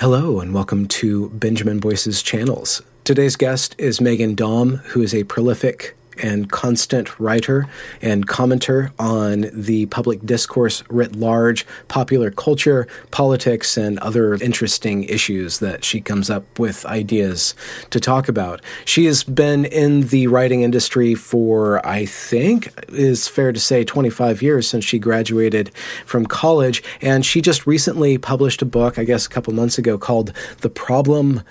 Hello, and welcome to Benjamin Boyce's channels. Today's guest is Meghan Daum, who is a prolific and constant writer and commenter on the public discourse writ large, popular culture, politics, and other interesting issues that she comes up with ideas to talk about. She has been in the writing industry for, I think, is fair to say, 25 years since she graduated from college. And she just recently published a book, I guess a couple months ago, called The Problem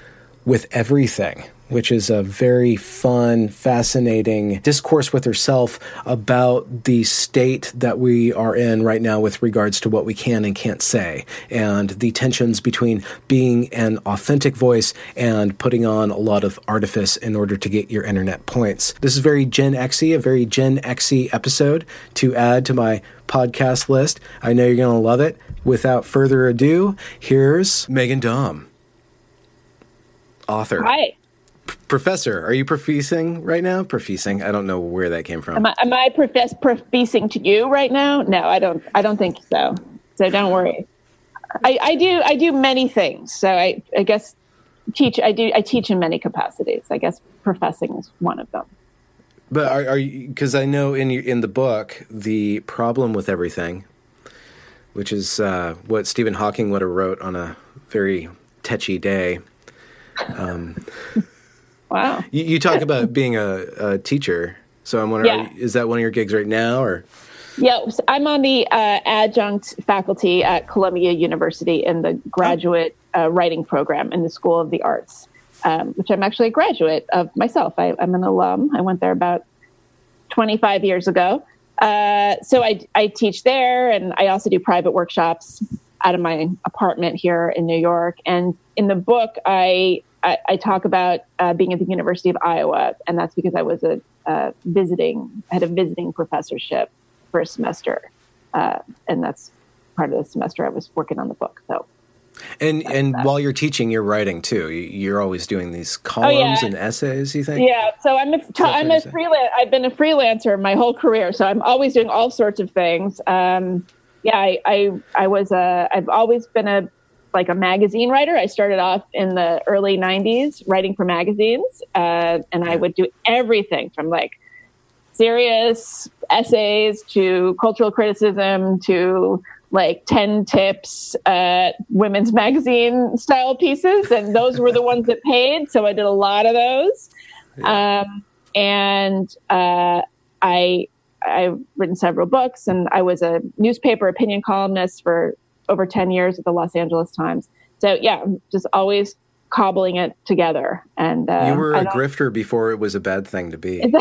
with Everything which is a very fun, fascinating discourse with herself about the state that we are in right now with regards to what we can and can't say, and the tensions between being an authentic voice and putting on a lot of artifice in order to get your internet points. This is very Gen Xy, a very Gen Xy episode to add to my podcast list. I know you're going to love it. Without further ado, here's Meghan Daum, author. Hi professor. Are you professing right now? Professing. I don't know where that came from. Am I, am I profess professing to you right now? No, I don't. I don't think so. So don't worry. I, I do. I do many things. So I, I guess teach. I do. I teach in many capacities. I guess professing is one of them. But are, are you? Because I know in your, in the book the problem with everything, which is uh, what Stephen Hawking would have wrote on a very tetchy day. Um, Wow. You, you talk about being a, a, teacher. So I'm wondering, yeah. is that one of your gigs right now or? Yeah, I'm on the uh, adjunct faculty at Columbia University in the graduate uh, writing program in the School of the Arts, um, which I'm actually a graduate of myself. I, am an alum. I went there about 25 years ago. Uh, so I, I teach there, and I also do private workshops out of my apartment here in New York. And in the book, I I, I talk about uh, being at the University of Iowa, and that's because I was a uh, visiting, I had a visiting professorship for a semester, uh, and that's part of the semester I was working on the book. So, and and that. while you're teaching, you're writing too. You're always doing these columns oh, yeah. and essays. You think? Yeah. So I'm a I'm a freelance. I've been a freelancer my whole career, so I'm always doing all sorts of things. Um, yeah, I, I I was a I've always been a like a magazine writer. I started off in the early 90s writing for magazines, uh, and I would do everything from like serious essays to cultural criticism to like 10 tips, uh, women's magazine style pieces. And those were the ones that paid. So I did a lot of those. Yeah. Um, and uh, I, I've written several books, and I was a newspaper opinion columnist for over 10 years at the Los Angeles Times. So yeah, just always cobbling it together. And uh, you were a grifter before it was a bad thing to be.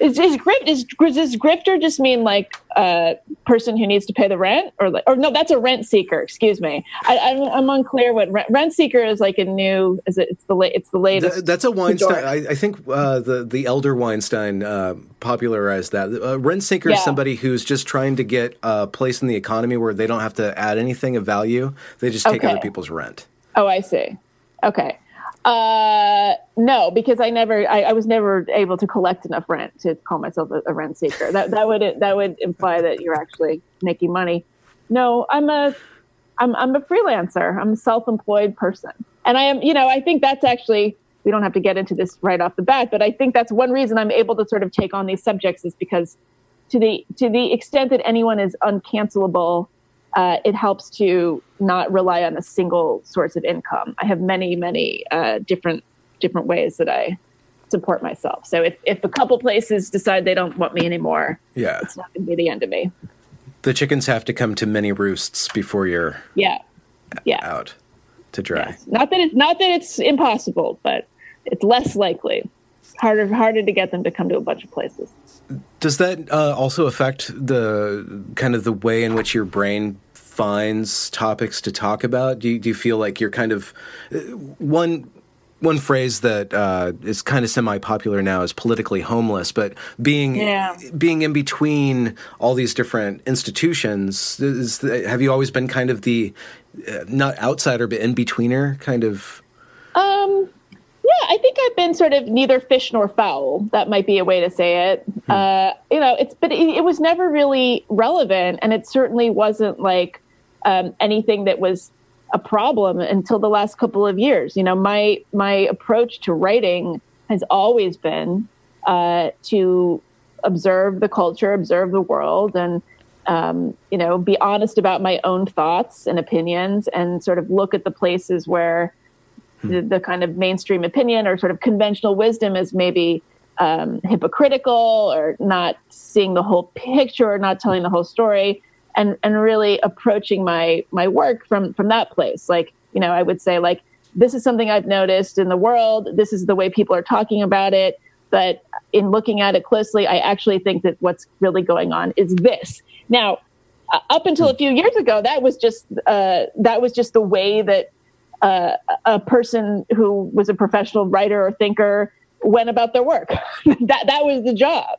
Is, is, grift, is, does grifter just mean like a person who needs to pay the rent, or like, or no, that's a rent seeker. Excuse me, I, am I'm, I'm unclear what rent, rent, seeker is like a new. Is it? It's the it's the latest. Th- that's a Weinstein. I, I, think uh, the the elder Weinstein uh, popularized that. Uh, rent seeker yeah. is somebody who's just trying to get a place in the economy where they don't have to add anything of value. They just take okay. other people's rent. Oh, I see. Okay. Uh, no, because I never, I, I, was never able to collect enough rent to call myself a, a, rent seeker. That that would that would imply that you're actually making money. No, I'm a, I'm I'm a freelancer. I'm a self-employed person, and I am, you know, I think that's actually we don't have to get into this right off the bat, but I think that's one reason I'm able to sort of take on these subjects is because to the to the extent that anyone is uncancelable uh, it helps to not rely on a single source of income. I have many, many uh, different different ways that I support myself. So if, if a couple places decide they don't want me anymore, yeah, it's not going to be the end of me. The chickens have to come to many roosts before you're yeah yeah out to dry. Yes. Not that it's not that it's impossible, but it's less likely. Harder harder to get them to come to a bunch of places. Does that uh, also affect the kind of the way in which your brain finds topics to talk about? Do you, do you feel like you're kind of uh, one one phrase that uh, is kind of semi-popular now is politically homeless, but being yeah. being in between all these different institutions, is have you always been kind of the uh, not outsider but in betweener kind of? Um, yeah, I think I've been sort of neither fish nor fowl. That might be a way to say it. Hmm. Uh, you know, it's but it, it, was never really relevant, and it certainly wasn't like um, anything that was a problem until the last couple of years. You know, my my approach to writing has always been uh, to observe the culture, observe the world, and um, you know, be honest about my own thoughts and opinions, and sort of look at the places where hmm. the, the kind of mainstream opinion or sort of conventional wisdom is maybe um, hypocritical or not seeing the whole picture or not telling the whole story and and really approaching my my work from from that place. Like you know i would say like this is something i've noticed in the world. This is the way people are talking about it. But in looking at it closely i actually think that what's really going on is this. Now uh, up until a few years ago that was just uh, that was just the way that uh, a person who was a professional writer or thinker went about their work. That that was the job.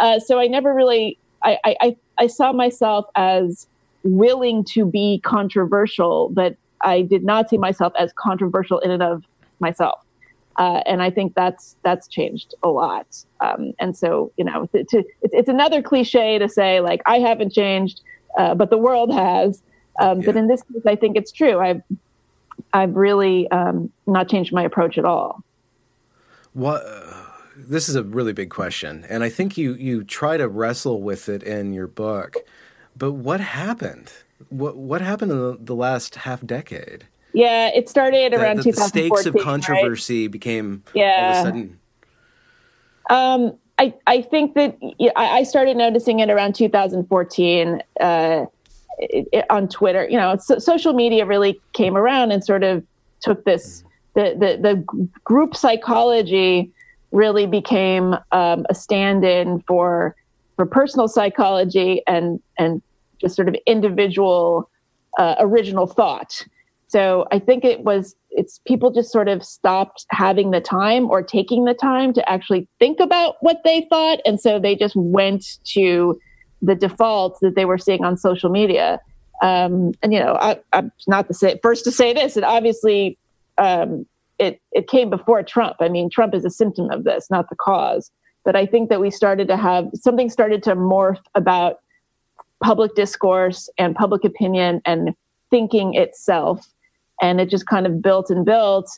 Uh, so i never really I, I, I saw myself as willing to be controversial, but I did not see myself as controversial in and of myself. Uh, and I think that's that's changed a lot. Um, and so, you know, to, to, it's, it's, another cliche to say like I haven't changed, uh, but the world has. Um, yeah. But in this case, I think it's true. I've I've really um, not changed my approach at all. What? This is a really big question, and I think you you try to wrestle with it in your book. But what happened? What what happened in the, the last half decade? Yeah, it started around the, the, the stakes of controversy right? became yeah. all of a sudden. Um, I I think that I started noticing it around 2014 uh, it, it, on Twitter. You know, so, social media really came around and sort of took this the the, the group psychology really became um, a stand-in for for personal psychology and and just sort of individual uh, original thought. So I think it was it's people just sort of stopped having the time or taking the time to actually think about what they thought, and so they just went to the defaults that they were seeing on social media. Um, and you know, I, am not the first to say this, and obviously um, it it came before Trump. I mean, Trump is a symptom of this, not the cause. But I think that we started to have something started to morph about public discourse and public opinion and thinking itself, and it just kind of built and built.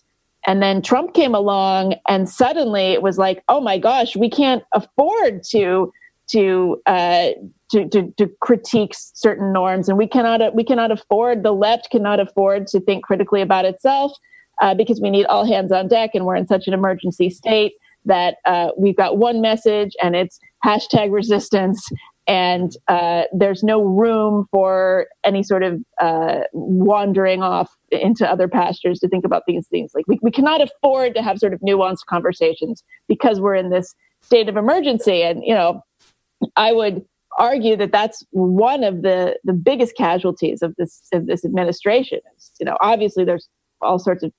And then Trump came along, and suddenly it was like, oh my gosh, we can't afford to to uh, to, to, to critique certain norms, and we cannot we cannot afford the left cannot afford to think critically about itself uh, because we need all hands on deck and we're in such an emergency state that uh, we've got one message and it's hashtag resistance and uh, there's no room for any sort of uh, wandering off into other pastures to think about these things. Like we, we cannot afford to have sort of nuanced conversations because we're in this state of emergency. And you know, I would argue that that's one of the the biggest casualties of this of this administration. Is, you know, obviously there's all sorts of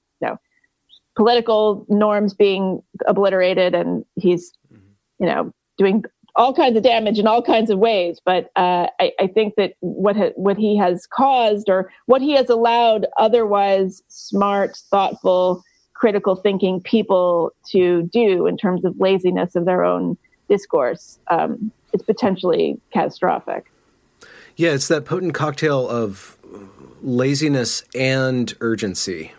political norms being obliterated and he's mm-hmm. you know doing all kinds of damage in all kinds of ways. But uh, I, I, think that what ha- what he has caused or what he has allowed otherwise smart thoughtful critical thinking people to do in terms of laziness of their own discourse um, it's potentially catastrophic. Yeah it's that potent cocktail of laziness and urgency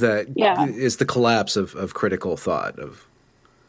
that yeah. is the collapse of, of critical thought of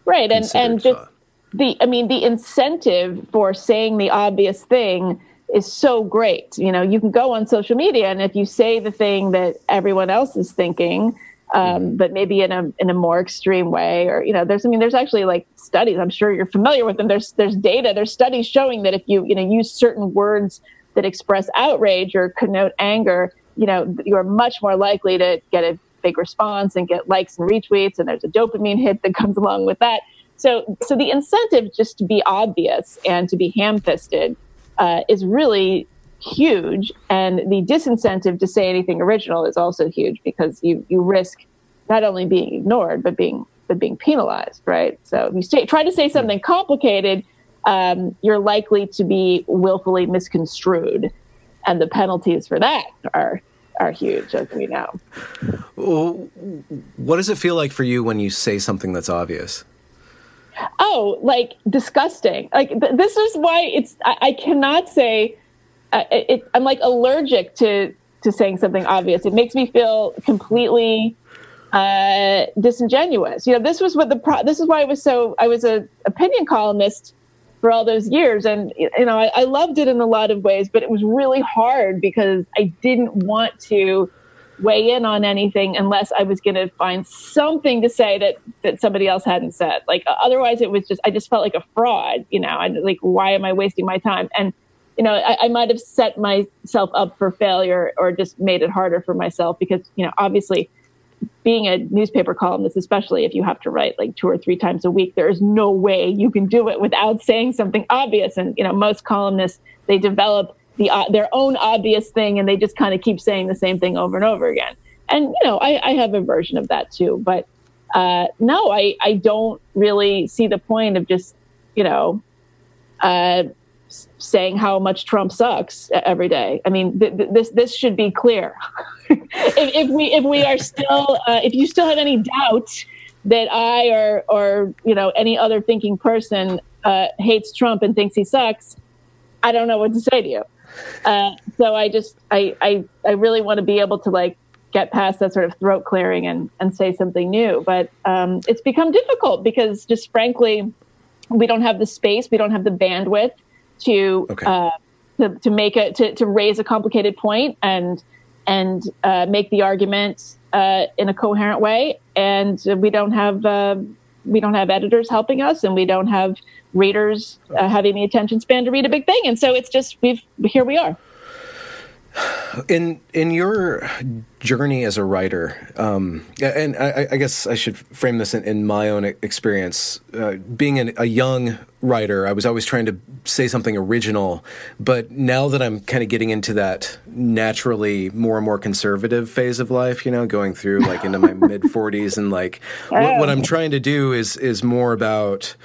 right and and just thought. the i mean the incentive for saying the obvious thing is so great you know you can go on social media and if you say the thing that everyone else is thinking um, mm-hmm. but maybe in a in a more extreme way or you know there's i mean there's actually like studies i'm sure you're familiar with them there's there's data there's studies showing that if you you know use certain words that express outrage or connote anger you know you're much more likely to get a big response and get likes and retweets and there's a dopamine hit that comes along with that. So so the incentive just to be obvious and to be ham-fisted uh, is really huge, and the disincentive to say anything original is also huge because you you risk not only being ignored but being but being penalized, right? So if you say, try to say something complicated, um, you're likely to be willfully misconstrued, and the penalties for that are are huge, as we know. What does it feel like for you when you say something that's obvious? Oh, like disgusting! Like th- this is why it's. I, I cannot say. Uh, it, I'm like allergic to to saying something obvious. It makes me feel completely uh, disingenuous. You know, this was what the pro- this is why I was so I was a opinion columnist for all those years, and you know, I, I loved it in a lot of ways, but it was really hard because I didn't want to weigh in on anything unless I was going to find something to say that that somebody else hadn't said. Like otherwise, it was just I just felt like a fraud. You know, and like why am I wasting my time? And you know, I, I might have set myself up for failure or just made it harder for myself because you know, obviously being a newspaper columnist, especially if you have to write like two or three times a week, there is no way you can do it without saying something obvious. And you know, most columnists they develop the uh, their own obvious thing, and they just kind of keep saying the same thing over and over again. And you know, I, I have a version of that too. But uh, no, I I don't really see the point of just you know. Uh, saying how much Trump sucks every day. I mean, th- th- this this should be clear. if, if, we if we are still uh, if you still have any doubt that I or or you know any other thinking person uh, hates Trump and thinks he sucks, I don't know what to say to you. Uh, so I just I, I I really want to be able to like get past that sort of throat clearing and and say something new. But um, it's become difficult because just frankly, we don't have the space, we don't have the bandwidth to okay. uh, to, to make a to, to raise a complicated point and and uh, make the argument uh, in a coherent way. And we don't have uh, we don't have editors helping us, and we don't have readers uh, having the attention span to read a big thing. And so it's just we've here we are. In in your journey as a writer, um, and I, I, guess I should frame this in, in my own experience. Uh, being an, a young writer, I was always trying to say something original, but now that I'm kind of getting into that naturally more and more conservative phase of life, you know, going through like into my mid 40s, and like what, what I'm trying to do is is more about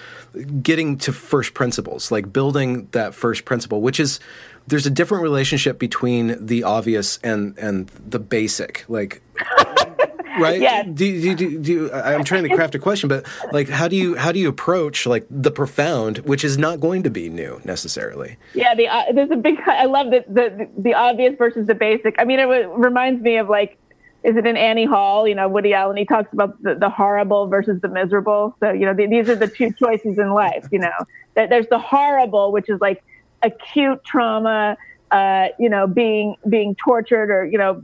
getting to first principles, like building that first principle, which is there's a different relationship between the obvious and and the basic like right yeah do, do, do, do, i'm trying to craft a question but like how do you how do you approach like the profound which is not going to be new necessarily yeah the uh, there's a big i love the, the the obvious versus the basic i mean it reminds me of like is it in Annie Hall? You know, Woody Allen, he talks about the, the horrible versus the miserable. So, you know, the, these are the two choices in life, you know. There's the horrible, which is like acute trauma, uh, you know, being being tortured or you know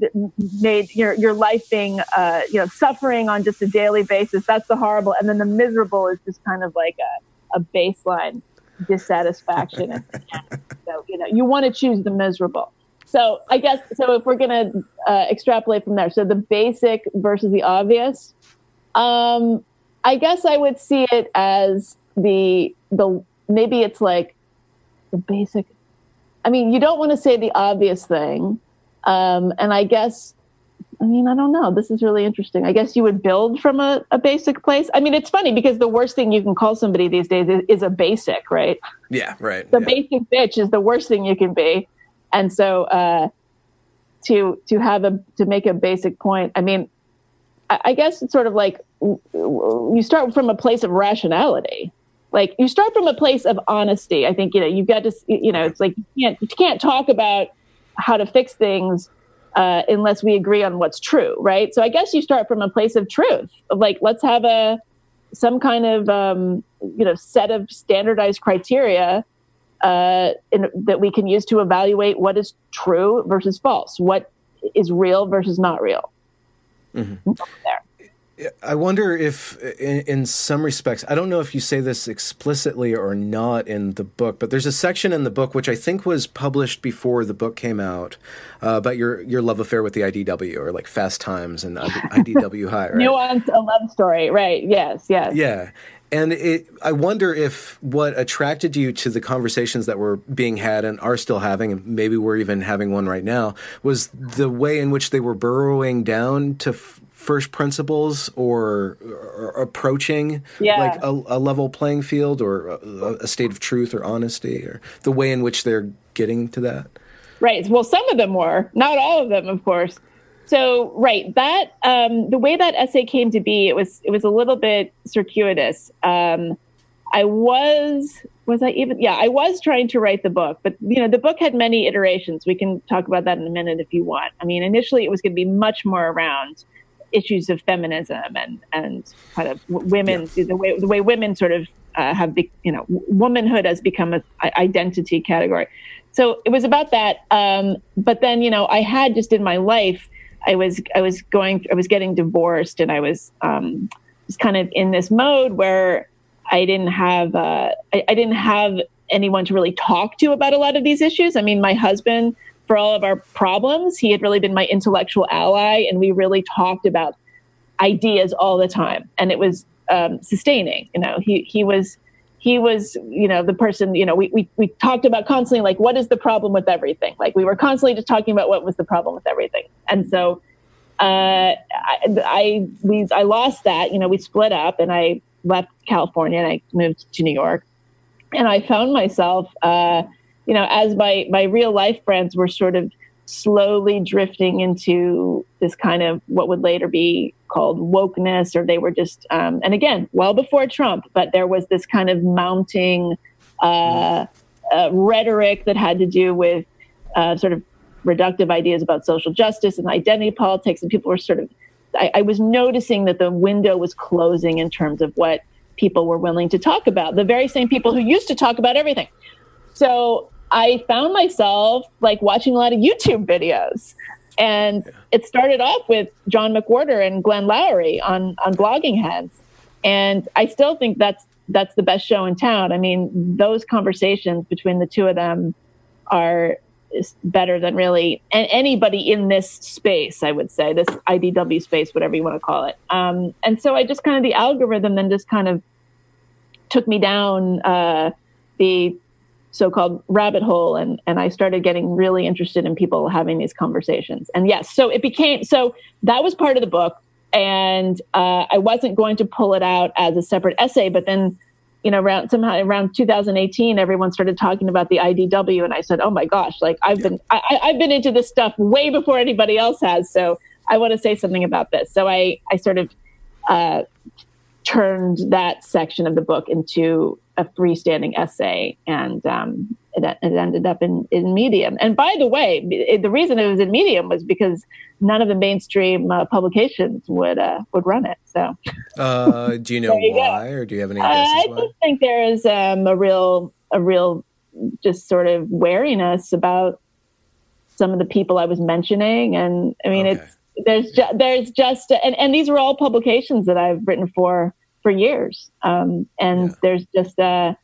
made your your life being uh, you know suffering on just a daily basis. That's the horrible, and then the miserable is just kind of like a, a baseline dissatisfaction. so you know, you want to choose the miserable. So I guess so. If we're gonna uh, extrapolate from there, so the basic versus the obvious, um, I guess I would see it as the the maybe it's like the basic. I mean, you don't want to say the obvious thing, um, and I guess. I mean, I don't know. This is really interesting. I guess you would build from a, a basic place. I mean, it's funny because the worst thing you can call somebody these days is, is a basic, right? Yeah, right. The yeah. basic bitch is the worst thing you can be, and so uh, to to have a to make a basic point. I mean, I, I guess it's sort of like you start from a place of rationality like you start from a place of honesty. I think you know you've got to you know it's like you can't you can't talk about how to fix things uh, unless we agree on what's true, right? So I guess you start from a place of truth, of like let's have a some kind of um, you know set of standardized criteria uh, in, that we can use to evaluate what is true versus false, what is real versus not real. Mm-hmm. There I wonder if, in, in, some respects, I don't know if you say this explicitly or not in the book, but there's a section in the book which I think was published before the book came out uh, about your your love affair with the IDW or like Fast Times and IDW High. Right? Nuance, a love story, right? Yes, yes. Yeah, and it, I wonder if what attracted you to the conversations that were being had and are still having, and maybe we're even having one right now, was the way in which they were burrowing down to f- first principles or, or approaching yeah. like a, a, level playing field or a, a state of truth or honesty, or the way in which they're getting to that. Right. Well, some of them were, not all of them, of course. So right, that um, the way that essay came to be, it was it was a little bit circuitous. Um, I was was I even yeah I was trying to write the book, but you know the book had many iterations. We can talk about that in a minute if you want. I mean, initially it was going to be much more around issues of feminism and and kind of women yeah. the way the way women sort of uh, have be, you know womanhood has become an identity category. So it was about that. Um, but then you know I had just in my life I was I was going I was getting divorced and I was um, just kind of in this mode where I didn't have uh, I, I didn't have anyone to really talk to about a lot of these issues. I mean, my husband, for all of our problems, he had really been my intellectual ally, and we really talked about ideas all the time, and it was um, sustaining. You know, he he was he was, you know, the person, you know, we, we, we talked about constantly like, what is the problem with everything? Like we were constantly just talking about what was the problem with everything. And so uh, I, I, we, I lost that, you know, we split up and I left California and I moved to New York. And I found myself, uh, you know, as my, my real life friends were sort of slowly drifting into this kind of what would later be called wokeness, or they were just, um, and again, well before Trump, but there was this kind of mounting uh, uh, rhetoric that had to do with uh, sort of reductive ideas about social justice and identity politics, and people were sort of. I, I was noticing that the window was closing in terms of what people were willing to talk about. The very same people who used to talk about everything. So I found myself like watching a lot of YouTube videos. And yeah. it started off with John McWhorter and Glenn Loury on, on Bloggingheads. And I still think that's that's the best show in town. I mean, those conversations between the two of them are better than really and anybody in this space. I would say this IDW space, whatever you want to call it. Um, and so I just kind of the algorithm then just kind of took me down uh, the so-called rabbit hole and and I started getting really interested in people having these conversations. And yes, so it became so that was part of the book and uh, I wasn't going to pull it out as a separate essay, but then you know around somehow around 2018 everyone started talking about the IDW and I said, "Oh my gosh, like I've been I, I've been into this stuff way before anybody else has, so I want to say something about this." So I I sort of uh, turned that section of the book into a freestanding essay, and um, it, it, ended up in, in Medium. And by the way, it, the reason it was in Medium was because none of the mainstream uh, publications would uh, would run it. So, uh, do you know you why, go. or do you have any? I why? just think there is um, a real a real just sort of wariness about some of the people I was mentioning, and I mean okay. it's there's ju- there's just and and these were all publications that I've written for for years. Um, and yeah. there's just a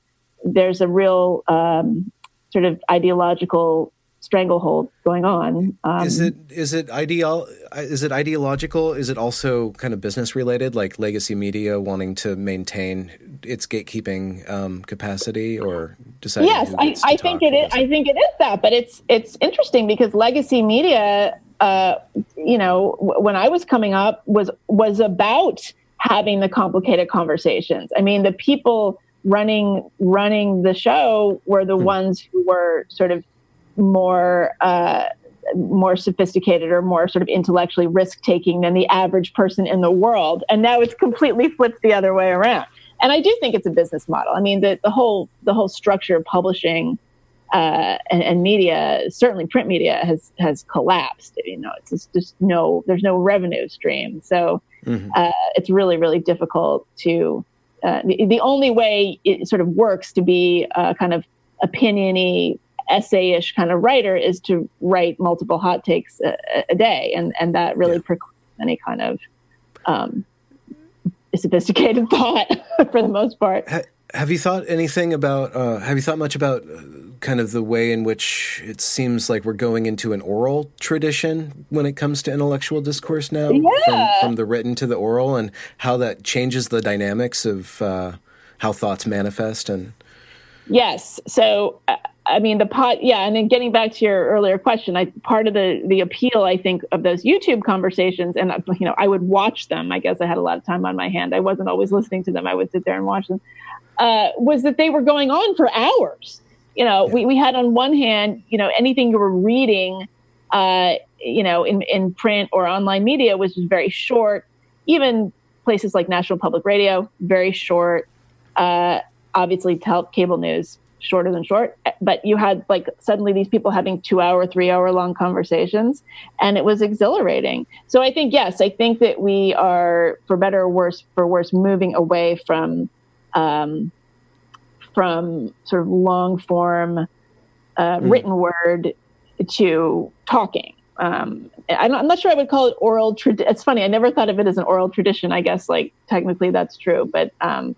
there's a real um, sort of ideological stranglehold going on. Um, is it is it ideal? Is it ideological? Is it also kind of business related, like legacy media wanting to maintain its gatekeeping um, capacity, or deciding? Yes, I, I think it is. I think it is that, but it's it's interesting because legacy media. Uh, you know, when I was coming up, was was about having the complicated conversations. I mean, the people running running the show were the mm. ones who were sort of more uh, more sophisticated or more sort of intellectually risk taking than the average person in the world. And now it's completely flipped the other way around. And I do think it's a business model. I mean, the, the whole the whole structure of publishing uh, and, and, media, certainly print media, has has collapsed. You know, it's just, just no there's no revenue stream. So mm-hmm. uh, it's really really difficult to. Uh, the, the, only way it sort of works to be a kind of opiniony essay-ish kind of writer is to write multiple hot takes a, a day, and and that really yeah. precludes any kind of um, sophisticated thought for the most part. Have you thought anything about? Uh, have you thought much about uh, kind of the way in which it seems like we're going into an oral tradition when it comes to intellectual discourse now, yeah. from, from the written to the oral, and how that changes the dynamics of uh, how thoughts manifest and. Yes. So uh, I mean, the pot, yeah. And then getting back to your earlier question, I part of the the appeal, I think, of those YouTube conversations, and you know, I would watch them. I guess I had a lot of time on my hand. I wasn't always listening to them. I would sit there and watch them. Uh, was that they were going on for hours? You know, we we had on one hand, you know, anything you were reading, uh, you know, in in print or online media was very short. Even places like National Public Radio, very short. Uh, obviously, tel- cable news shorter than short but you had like suddenly these people having two hour three hour long conversations and it was exhilarating so i think yes i think that we are for better or worse for worse moving away from um, from sort of long form uh, mm. written word to talking um, I'm, not, I'm not sure I would call it oral. Trad- it's funny. I never thought of it as an oral tradition. I guess like technically that's true, but um,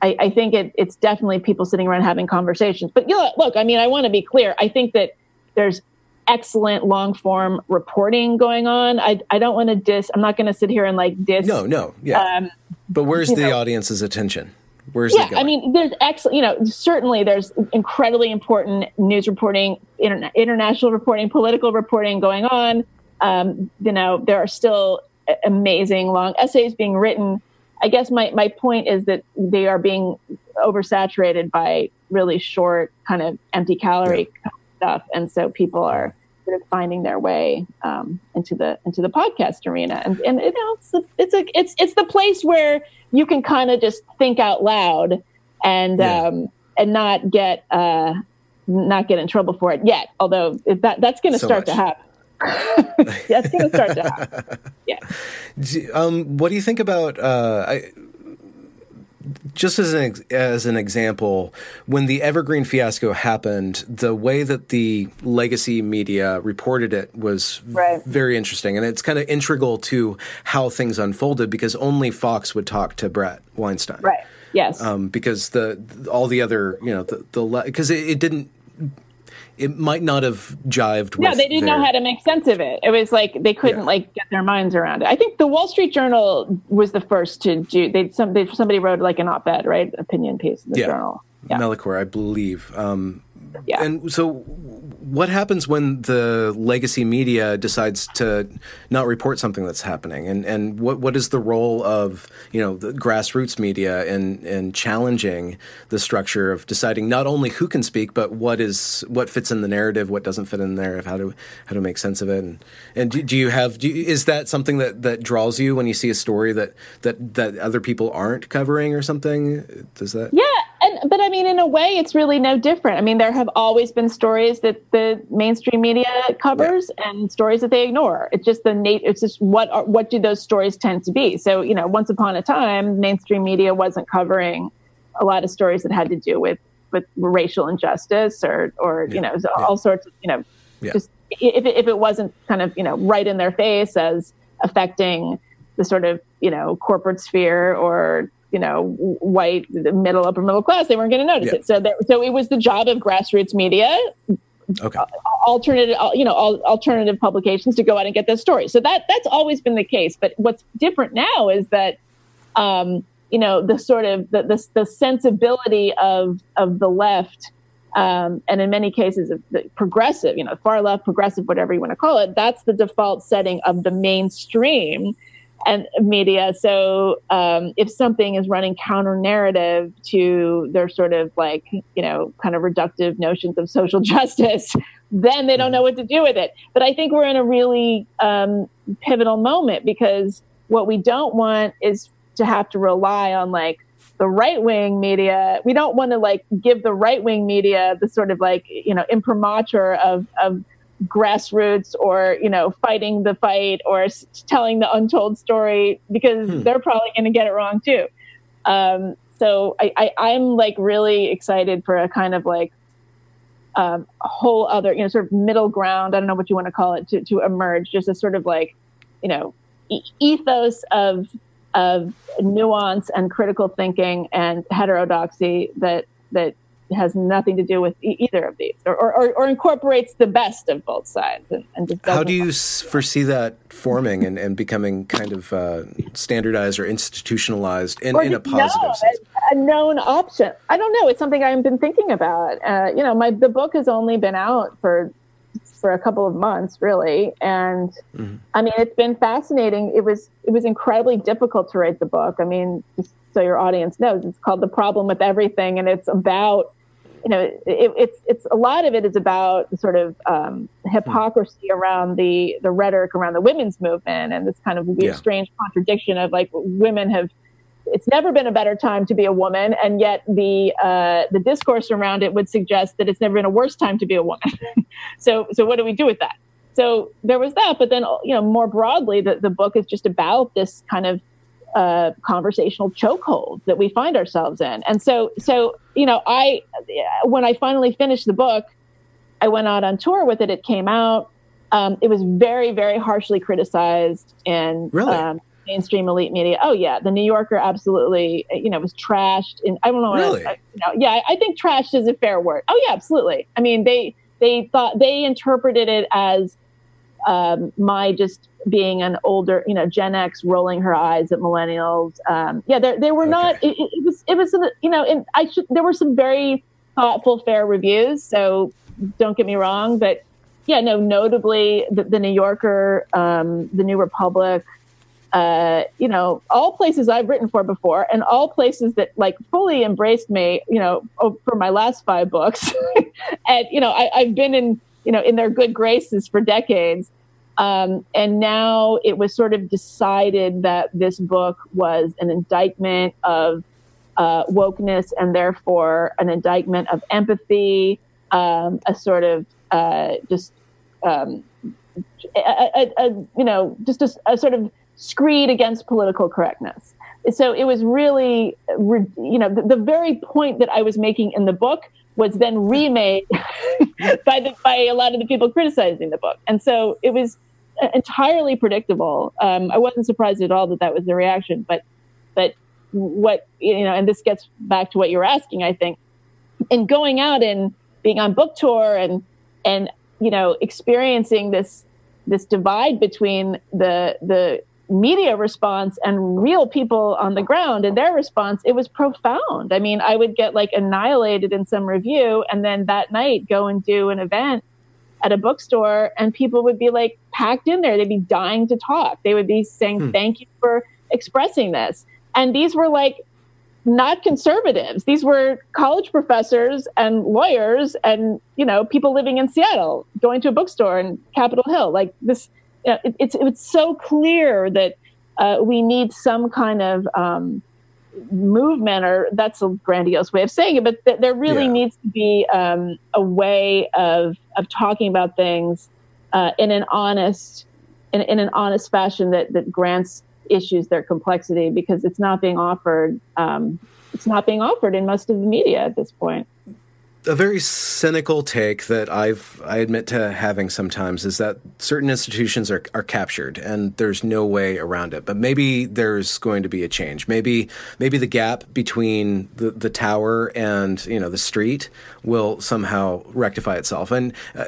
I, I think it, it's definitely people sitting around having conversations. But you know, look, I mean, I want to be clear. I think that there's excellent long form reporting going on. I, I don't want to diss. I'm not going to sit here and like diss. No, no, yeah. Um, but where's the know, audience's attention? Where's yeah? I mean, there's excellent. You know, certainly there's incredibly important news reporting, interna- international reporting, political reporting going on. Um, you know, there are still amazing long essays being written I guess my, my point is that they are being oversaturated by really short, kind of empty calorie yeah. stuff, and so people are sort of finding their way um, into the into the podcast arena, and and you know it's a, it's a it's it's the place where you can kind of just think out loud and yeah. um, and not get uh, not get in trouble for it yet. Although that that's going to so start much. to happen. That's going to start to happen. Yeah. Um, what do you think about? Uh, I, just as an as an example, when the Evergreen fiasco happened, the way that the legacy media reported it was right. very interesting, and it's kind of integral to how things unfolded because only Fox would talk to Bret Weinstein, right? Yes, um, because the all the other you know the the because it, it didn't it might not have jived. Yeah, they didn't their... know how to make sense of it. It was like they couldn't yeah. like get their minds around it. I think the Wall Street Journal was the first to do. They some they, somebody wrote like an op-ed, right, opinion piece in the yeah. journal. Yeah, Melichor, I believe. Um, yeah. And so, what happens when the legacy media decides to not report something that's happening? And and what what is the role of you know the grassroots media in in challenging the structure of deciding not only who can speak, but what is what fits in the narrative, what doesn't fit in the narrative, how to how to make sense of it? And and do, do you have do you, is that something that that draws you when you see a story that that that other people aren't covering or something? Does that? Yeah, and but I mean, in a way, it's really no different. I mean, there have always been stories that the mainstream media covers yeah. and stories that they ignore. It's just the nat- It's just what are, what do those stories tend to be? So you know, once upon a time, mainstream media wasn't covering a lot of stories that had to do with with racial injustice or or yeah. you know yeah. all sorts of you know just if if it wasn't kind of you know right in their face as affecting the sort of you know corporate sphere or you know, white, middle, upper middle class, they weren't going to notice yeah. it. So, there, so it was the job of grassroots media, okay. alternative, you know, alternative publications to go out and get those stories. So that that's always been the case. But what's different now is that, um, you know, the sort of the the, the sensibility of of the left. Um, and in many cases, of the progressive, you know, far left, progressive, whatever you want to call it, that's the default setting of the mainstream and media. So um, if something is running counter narrative to their sort of like, you know, kind of reductive notions of social justice, then they don't know what to do with it. But I think we're in a really um, pivotal moment because what we don't want is to have to rely on like the right wing media. We don't want to like give the right wing media the sort of like, you know, imprimatur of, of grassroots or you know fighting the fight or telling the untold story because hmm. they're probably going to get it wrong too um, so I, I am like really excited for a kind of like um, whole other you know sort of middle ground i don't know what you want to call it to, to emerge just a sort of like you know e- ethos of of nuance and critical thinking and heterodoxy that that has nothing to do with e- either of these, or, or, or, incorporates the best of both sides. And, and How do you foresee that forming and, and becoming kind of uh, standardized or institutionalized in, in a positive known, sense? A, a, known option. I don't know. It's something I've been thinking about. Uh, you know, my the book has only been out for for a couple of months, really, and mm-hmm. I mean, it's been fascinating. It was it was incredibly difficult to write the book. I mean, so your audience knows, it's called "The Problem with Everything," and it's about you know, it, it's it's a lot of it is about the sort of um, hypocrisy around the the rhetoric around the women's movement and this kind of weird, yeah. strange contradiction of like women have. It's never been a better time to be a woman, and yet the uh, the discourse around it would suggest that it's never been a worse time to be a woman. so so what do we do with that? So there was that, but then you know more broadly, the the book is just about this kind of uh, conversational chokehold that we find ourselves in. And so, so you know, I when I finally finished the book, I went out on tour with it. It came out. Um, it was very, very harshly criticized in really? um, mainstream elite media. Oh yeah, the New Yorker absolutely, you know, was trashed. And I don't know. Really? I, you know, yeah, I think trashed is a fair word. Oh yeah, absolutely. I mean, they they thought they interpreted it as um, my just being an older, you know, Gen X rolling her eyes at millennials. Um, yeah, they, they were okay. not. It, it, was it was you know, and I should. There were some very thoughtful, fair reviews. So don't get me wrong, but yeah, no. Notably, the, the New Yorker, um, the New Republic. Uh, you know, all places I've written for before, and all places that like fully embraced me. You know, for my last five books, and you know, I, I've been in you know in their good graces for decades um, and now it was sort of decided that this book was an indictment of uh, wokeness and therefore an indictment of empathy, um, a sort of uh, just, um, a, a, a, you know, just a, sort of screed against political correctness. So it was really, you know, the, the very point that I was making in the book was then remade by the by a lot of the people criticizing the book, and so it was entirely predictable. Um, I wasn't surprised at all that that was the reaction, but but what you know, and this gets back to what you were asking, I think, in going out and being on book tour and and you know experiencing this this divide between the the media response and real people on the ground and their response it was profound i mean i would get like annihilated in some review and then that night go and do an event at a bookstore and people would be like packed in there. They'd be dying to talk. They would be saying, hmm. thank you for expressing this. And these were like not conservatives. These were college professors and lawyers and, you know, people living in Seattle going to a bookstore in Capitol Hill. Like this, you know, it, it's, it's so clear that uh, we need some kind of, um, movement or that's a grandiose way of saying it but th- there really yeah. needs to be um, a way of of talking about things uh, in an honest in, in an honest fashion that that grants issues their complexity because it's not being offered um, it's not being offered in most of the media at this point a very cynical take that I've I admit to having sometimes is that certain institutions are are captured and there's no way around it. But maybe there's going to be a change. Maybe maybe the gap between the the tower and you know the street will somehow rectify itself. And uh,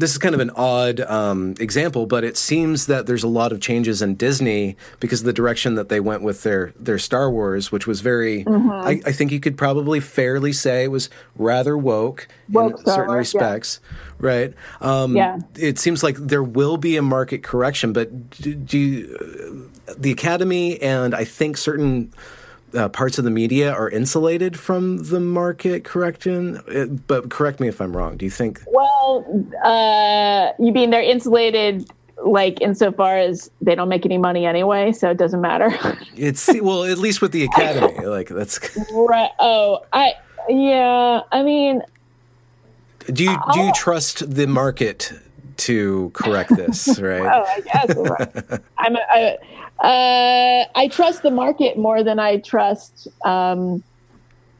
this is kind of an odd um, example, but it seems that there's a lot of changes in Disney because of the direction that they went with their their Star Wars, which was very. Mm-hmm. I, I, think you could probably fairly say it was rather woke, woke in certain Wars, respects, yeah. right? Um, yeah. It seems like there will be a market correction, but do, do you, the Academy and I think certain uh, parts of the media are insulated from the market correction. It, but correct me if I'm wrong. Do you think? Well, uh, you mean they're insulated like insofar as they don't make any money anyway, so it doesn't matter. it's well, at least with the academy, like that's right. Oh, I yeah. I mean, do you do you trust the market to correct this? Right. oh, I guess. I'm. A, I, uh, I trust the market more than I trust um,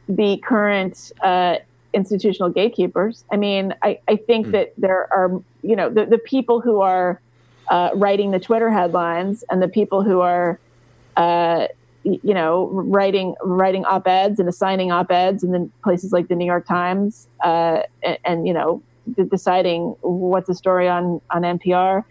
the current uh, institutional gatekeepers. I mean, I, I think mm. that there are, you know, the, the people who are uh, writing the Twitter headlines and the people who are, uh, you know, writing writing op eds and assigning op eds, and then places like the New York Times, uh, and, and, you know, deciding what's a story on on NPR.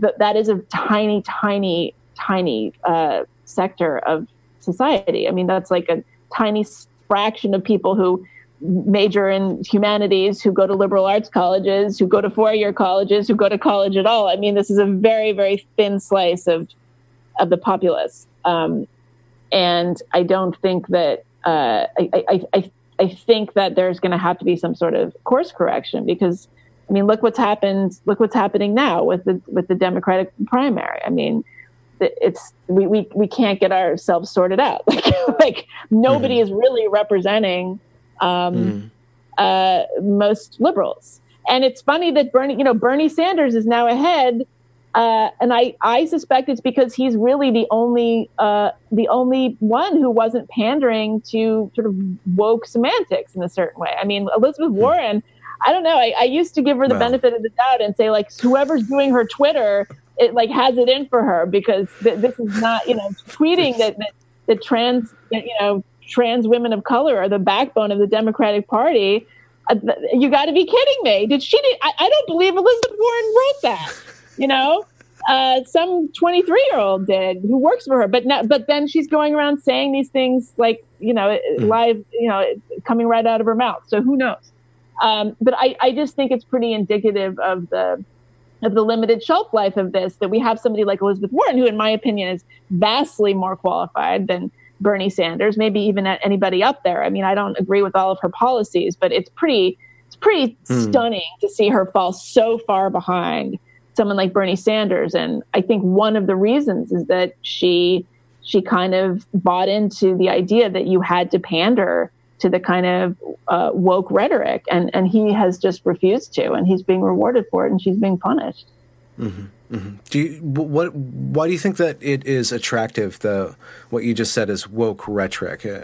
Th- that is a tiny, tiny, tiny uh, sector of society. I mean, that's like a tiny fraction of people who major in humanities, who go to liberal arts colleges, who go to four year colleges, who go to college at all. I mean, this is a very, very thin slice of of the populace. Um, and I don't think that uh, I, I, I, I think that there's going to have to be some sort of course correction because I mean, look what's happened. Look what's happening now with the with the Democratic primary. I mean, it's we we, we can't get ourselves sorted out. Like like nobody mm. is really representing um, mm. uh, most liberals. And it's funny that Bernie, you know, Bernie Sanders is now ahead, uh, and I, I suspect it's because he's really the only uh, the only one who wasn't pandering to sort of woke semantics in a certain way. I mean, Elizabeth hmm. Warren, I don't know. I, I used to give her the well. benefit of the doubt and say like whoever's doing her Twitter, it like has it in for her because th- this is not you know tweeting that, that that trans you know trans women of color are the backbone of the Democratic Party. Uh, you got to be kidding me! Did she? Did, I, I, don't believe Elizabeth Warren wrote that. You know, uh, some 23 year old did who works for her, but now, but then she's going around saying these things like you know mm. live, you know, coming right out of her mouth. So who knows? Um, but I, I just think it's pretty indicative of the of the limited shelf life of this that we have somebody like Elizabeth Warren, who, in my opinion, is vastly more qualified than Bernie Sanders, maybe even anybody up there. I mean, I don't agree with all of her policies, but it's pretty it's pretty hmm. stunning to see her fall so far behind someone like Bernie Sanders. And I think one of the reasons is that she she kind of bought into the idea that you had to pander to the kind of uh, woke rhetoric, and and he has just refused to, and he's being rewarded for it, and she's being punished. Mm-hmm. Mm-hmm. Do you, what? Why do you think that it is attractive? The what you just said is woke rhetoric. Uh,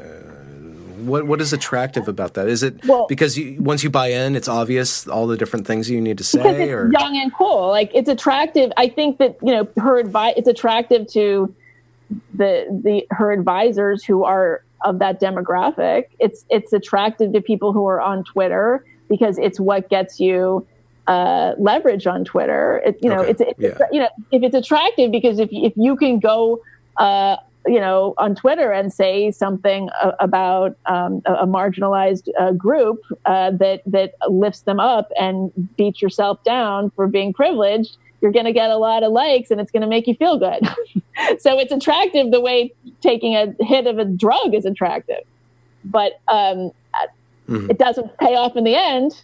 what what is attractive about that? Is it well, because you, once you buy in, it's obvious all the different things you need to say, it's or young and cool. Like it's attractive. I think that you know her advice. It's attractive to the the her advisors who are of that demographic. It's it's attractive to people who are on Twitter because it's what gets you uh, leverage on Twitter. It, you know, okay. it's, it's yeah. you know if it's attractive because if if you can go. Uh, you know, on Twitter and say something uh, about um, a, a, marginalized uh, group uh, that that lifts them up and beats yourself down for being privileged, you're going to get a lot of likes and it's going to make you feel good. so it's attractive the way taking a hit of a drug is attractive, but um, mm-hmm. it doesn't pay off in the end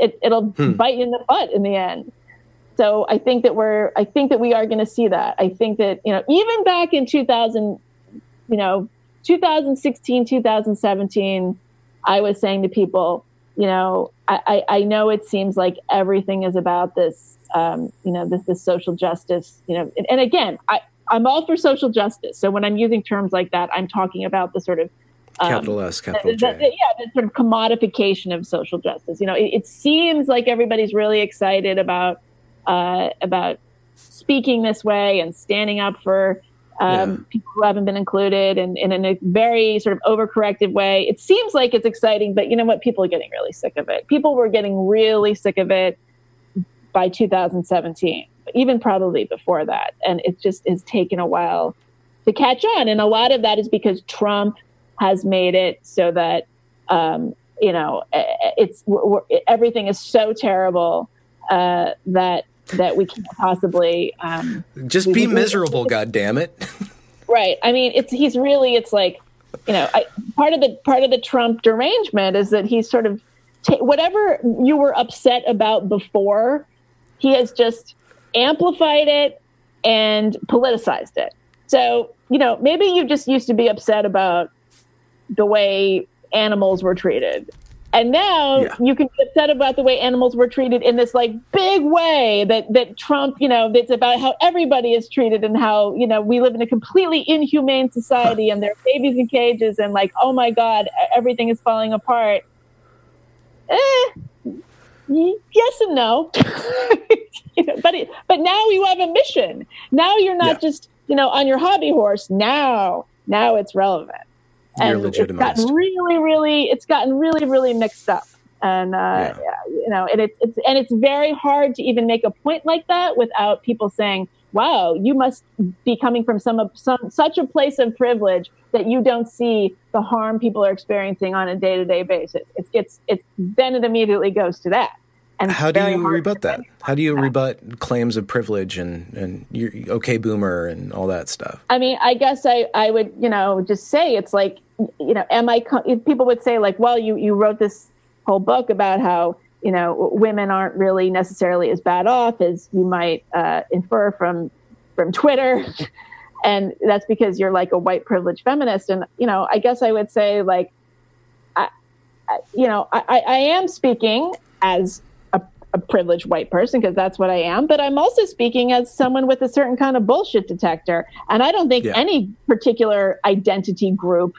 it, it'll hmm. bite you in the butt in the end. So I think that we're, I think that we are going to see that. I think that, you know, even back in 2000, you know, 2016, 2017, I was saying to people, you know, I, I, know it seems like everything is about this, um, you know, this, this social justice, you know, and, and again, I, I'm all for social justice. So when I'm using terms like that, I'm talking about the sort of um, capital S, capital J. The, the, yeah, the sort of commodification of social justice. You know, it, it seems like everybody's really excited about uh, about speaking this way and standing up for um, yeah. people who haven't been included and, and, in a very sort of overcorrective way. It seems like it's exciting, but you know what? People are getting really sick of it. People were getting really sick of it by 2017, even probably before that. And it just has taken a while to catch on. And a lot of that is because Trump – has made it so that um, you know it's everything is so terrible uh, that that we can't possibly um, just be miserable. God damn it! right. I mean, it's he's really it's like you know I, part of the part of the Trump derangement is that he's sort of ta- whatever you were upset about before, he has just amplified it and politicized it. So, you know, maybe you just used to be upset about the way animals were treated. And now yeah. you can get upset about the way animals were treated in this like big way that that Trump, you know, that's about how everybody is treated and how, you know, we live in a completely inhumane society and there are babies in cages and like, oh my God, everything is falling apart. Eh, yes and no. you know, but it, but now you have a mission. Now you're not yeah. just, you know, on your hobby horse. Now now it's relevant. And it's gotten really, really, it's gotten really, really mixed up. And, uh, yeah. you know, and it's, it's, and it's very hard to even make a point like that without people saying, wow, you must be coming from some, some such a place of privilege that you don't see the harm people are experiencing on a day to day basis. It gets, it's, then it immediately goes to that. And how do you rebut that? How do you that. rebut claims of privilege and and you're okay boomer and all that stuff? I mean, I guess I I would you know just say it's like you know, am I? People would say like, well, you you wrote this whole book about how you know women aren't really necessarily as bad off as you might uh, infer from from Twitter. and that's because you're like a white privileged feminist and you know i guess i would say like I, I you know I, I am speaking as a privileged white person because that's what I am, but I'm also speaking as someone with a certain kind of bullshit detector. And I don't think yeah. any particular identity group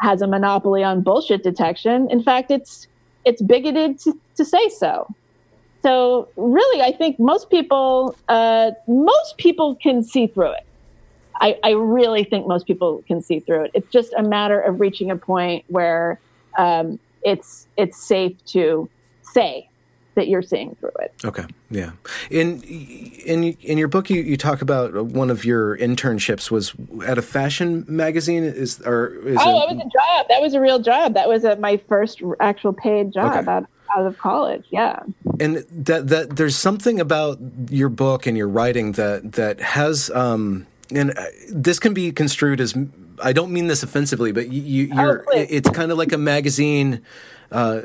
has a monopoly on bullshit detection. In fact, it's it's bigoted to, to say so. So really, I think most people uh, most people can see through it. I, I, really think most people can see through it. It's just a matter of reaching a point where um, it's it's safe to say that you're seeing through it. Okay, yeah. In in in your book, you, you talk about one of your internships was at a fashion magazine. Is or is oh, it, that was a job. That was a real job. That was a, my first actual paid job okay. out out of college. Yeah. And that that there's something about your book and your writing that that has um and uh, this can be construed as I don't mean this offensively, but you, you, are oh, it's kind of like a magazine. Uh,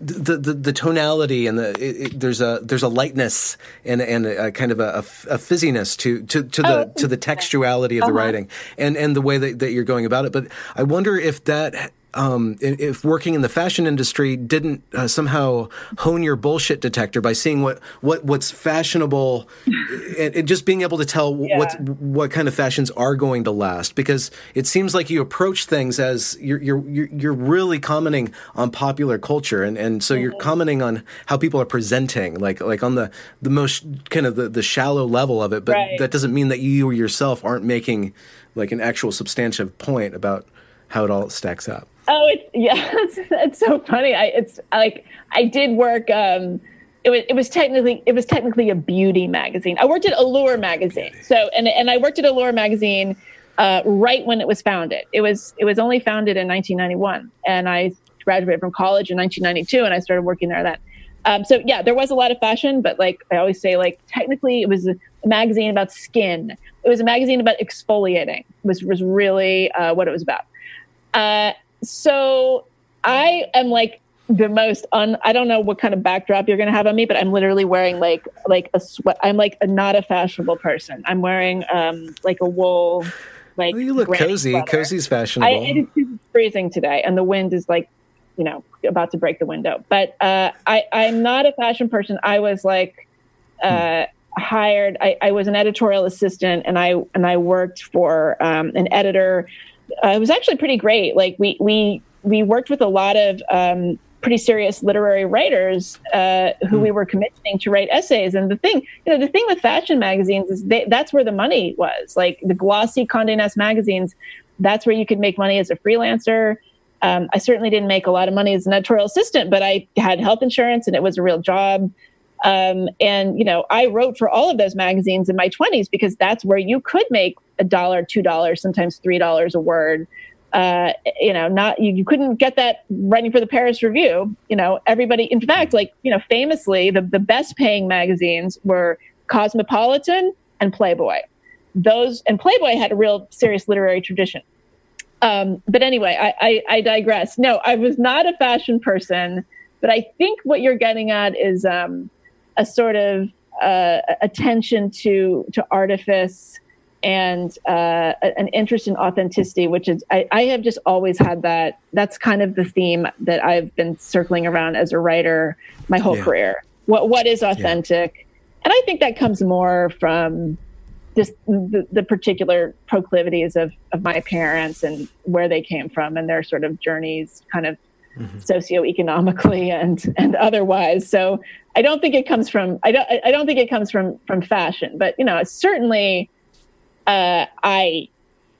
the, the, the tonality and the it, it, there's a there's a lightness and and a, a kind of a, a, fizziness to to, to the oh, to the textuality of uh-huh. the writing and and the way that, that you're going about it. But I wonder if that um, if working in the fashion industry didn't uh, somehow hone your bullshit detector by seeing what, what what's fashionable and, and, just being able to tell yeah. what what kind of fashions are going to last because it seems like you approach things as you're you're you're really commenting on popular culture and, and so mm-hmm. you're commenting on how people are presenting like like on the the most kind of the, the shallow level of it but right. that doesn't mean that you yourself aren't making like an actual substantive point about how it all stacks up Oh, it's yeah, it's, it's so funny. I it's like I did work. Um, it was it was technically it was technically a beauty magazine. I worked at Allure magazine. So and and I worked at Allure magazine uh, right when it was founded. It was it was only founded in 1991, and I graduated from college in 1992, and I started working there then. Um, so yeah, there was a lot of fashion, but like I always say, like technically it was a magazine about skin. It was a magazine about exfoliating. Was was really uh, what it was about. Uh, so I am like the most un I don't know what kind of backdrop you're gonna have on me, but I'm literally wearing like like a sweat I'm like a not a fashionable person. I'm wearing um like a wool like well, you look cozy. Sweater. Cozy's fashionable. I, it is freezing today and the wind is like, you know, about to break the window. But uh I, I'm not a fashion person. I was like uh hmm. hired I, I was an editorial assistant and I and I worked for um, an editor uh, it was actually pretty great. Like we we we worked with a lot of um, pretty serious literary writers uh, who mm. we were commissioning to write essays. And the thing, you know, the thing with fashion magazines is they, that's where the money was. Like the glossy Condé Nast magazines, that's where you could make money as a freelancer. Um, I certainly didn't make a lot of money as an editorial assistant, but I had health insurance and it was a real job. Um, and you know, I wrote for all of those magazines in my 20s because that's where you could make a dollar, two dollars, sometimes three dollars a word. Uh, you know, not you, you couldn't get that writing for the Paris Review. You know, everybody. In fact, like you know, famously, the the best paying magazines were Cosmopolitan and Playboy. Those and Playboy had a real serious literary tradition. Um, but anyway, I, I, I digress. No, I was not a fashion person, but I think what you're getting at is um, a sort of uh, attention to to artifice and uh, an interest in authenticity, which is I, I, have just always had that. That's kind of the theme that I've been circling around as a writer my whole yeah. career. What what is authentic? Yeah. And I think that comes more from just the, the, particular proclivities of, of my parents and where they came from and their sort of journeys, kind of mm-hmm. socioeconomically and and otherwise. So I don't think it comes from I don't I don't think it comes from from fashion, but you know certainly uh, I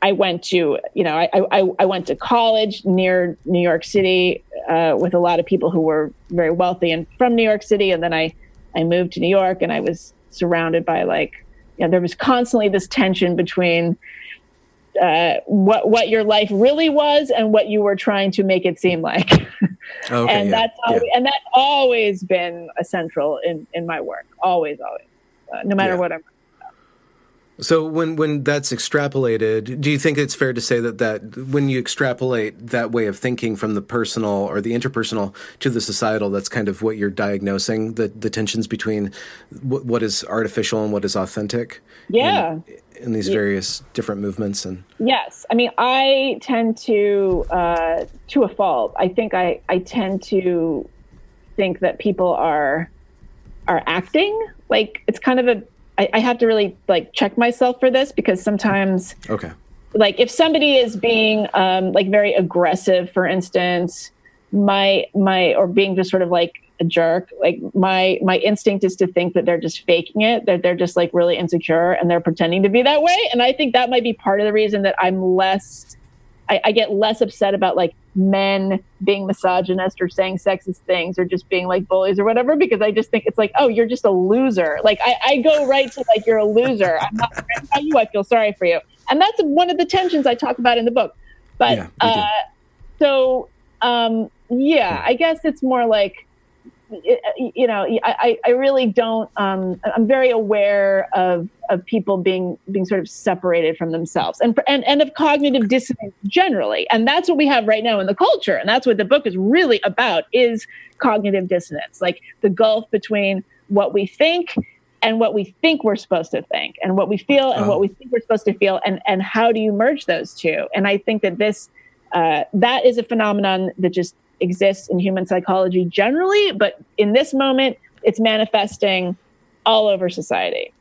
I went to, you know, I, I, I went to college near New York City uh, with a lot of people who were very wealthy and from New York City. And then I, I moved to New York and I was surrounded by like, you know, there was constantly this tension between uh, what what your life really was and what you were trying to make it seem like. okay, and yeah, that's always, yeah. and that's always been a central in in my work. Always, always, uh, no matter yeah. what I'm. So when when that's extrapolated, do you think it's fair to say that that when you extrapolate that way of thinking from the personal or the interpersonal to the societal, that's kind of what you're diagnosing the the tensions between what, what is artificial and what is authentic? Yeah. In, in these various different movements and yes i mean i tend to uh, to a fault i think i i tend to think that people are are acting like it's kind of a I, I have to really like check myself for this because sometimes okay. like if somebody is being um like very aggressive for instance my my or being just sort of like a jerk like my my instinct is to think that they're just faking it that they're just like really insecure and they're pretending to be that way. And i think that might be part of the reason that i'm less I, I, get less upset about like men being misogynist or saying sexist things or just being like bullies or whatever because I just think it's like, oh, you're just a loser. Like I, I go right to like you're a loser. I'm not about you. I feel sorry for you, and that's one of the tensions I talk about in the book. But yeah, uh, so um, yeah, I guess it's more like you know, I, I really don't. Um, I'm very aware of of people being being sort of separated from themselves, and and and of cognitive dissonance generally, and that's what we have right now in the culture, and that's what the book is really about: is cognitive dissonance, like the gulf between what we think and what we think we're supposed to think, and what we feel and oh. what we think we're supposed to feel, and and how do you merge those two? And I think that this uh, that is a phenomenon that just exists in human psychology generally, but in this moment, it's manifesting all over society.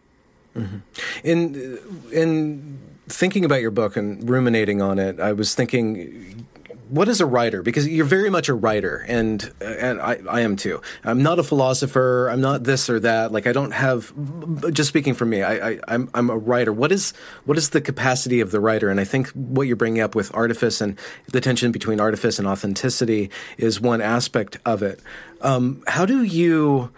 Mm-hmm. In in thinking about your book and ruminating on it, I was thinking what is a writer? Because you're very much a writer, and and I, I am too. I'm not a philosopher. I'm not this or that. Like I don't have. Just speaking for me, I, I I'm I'm a writer. What is what is the capacity of the writer? And I think what you're bringing up with artifice and the tension between artifice and authenticity is one aspect of it. Um, how do you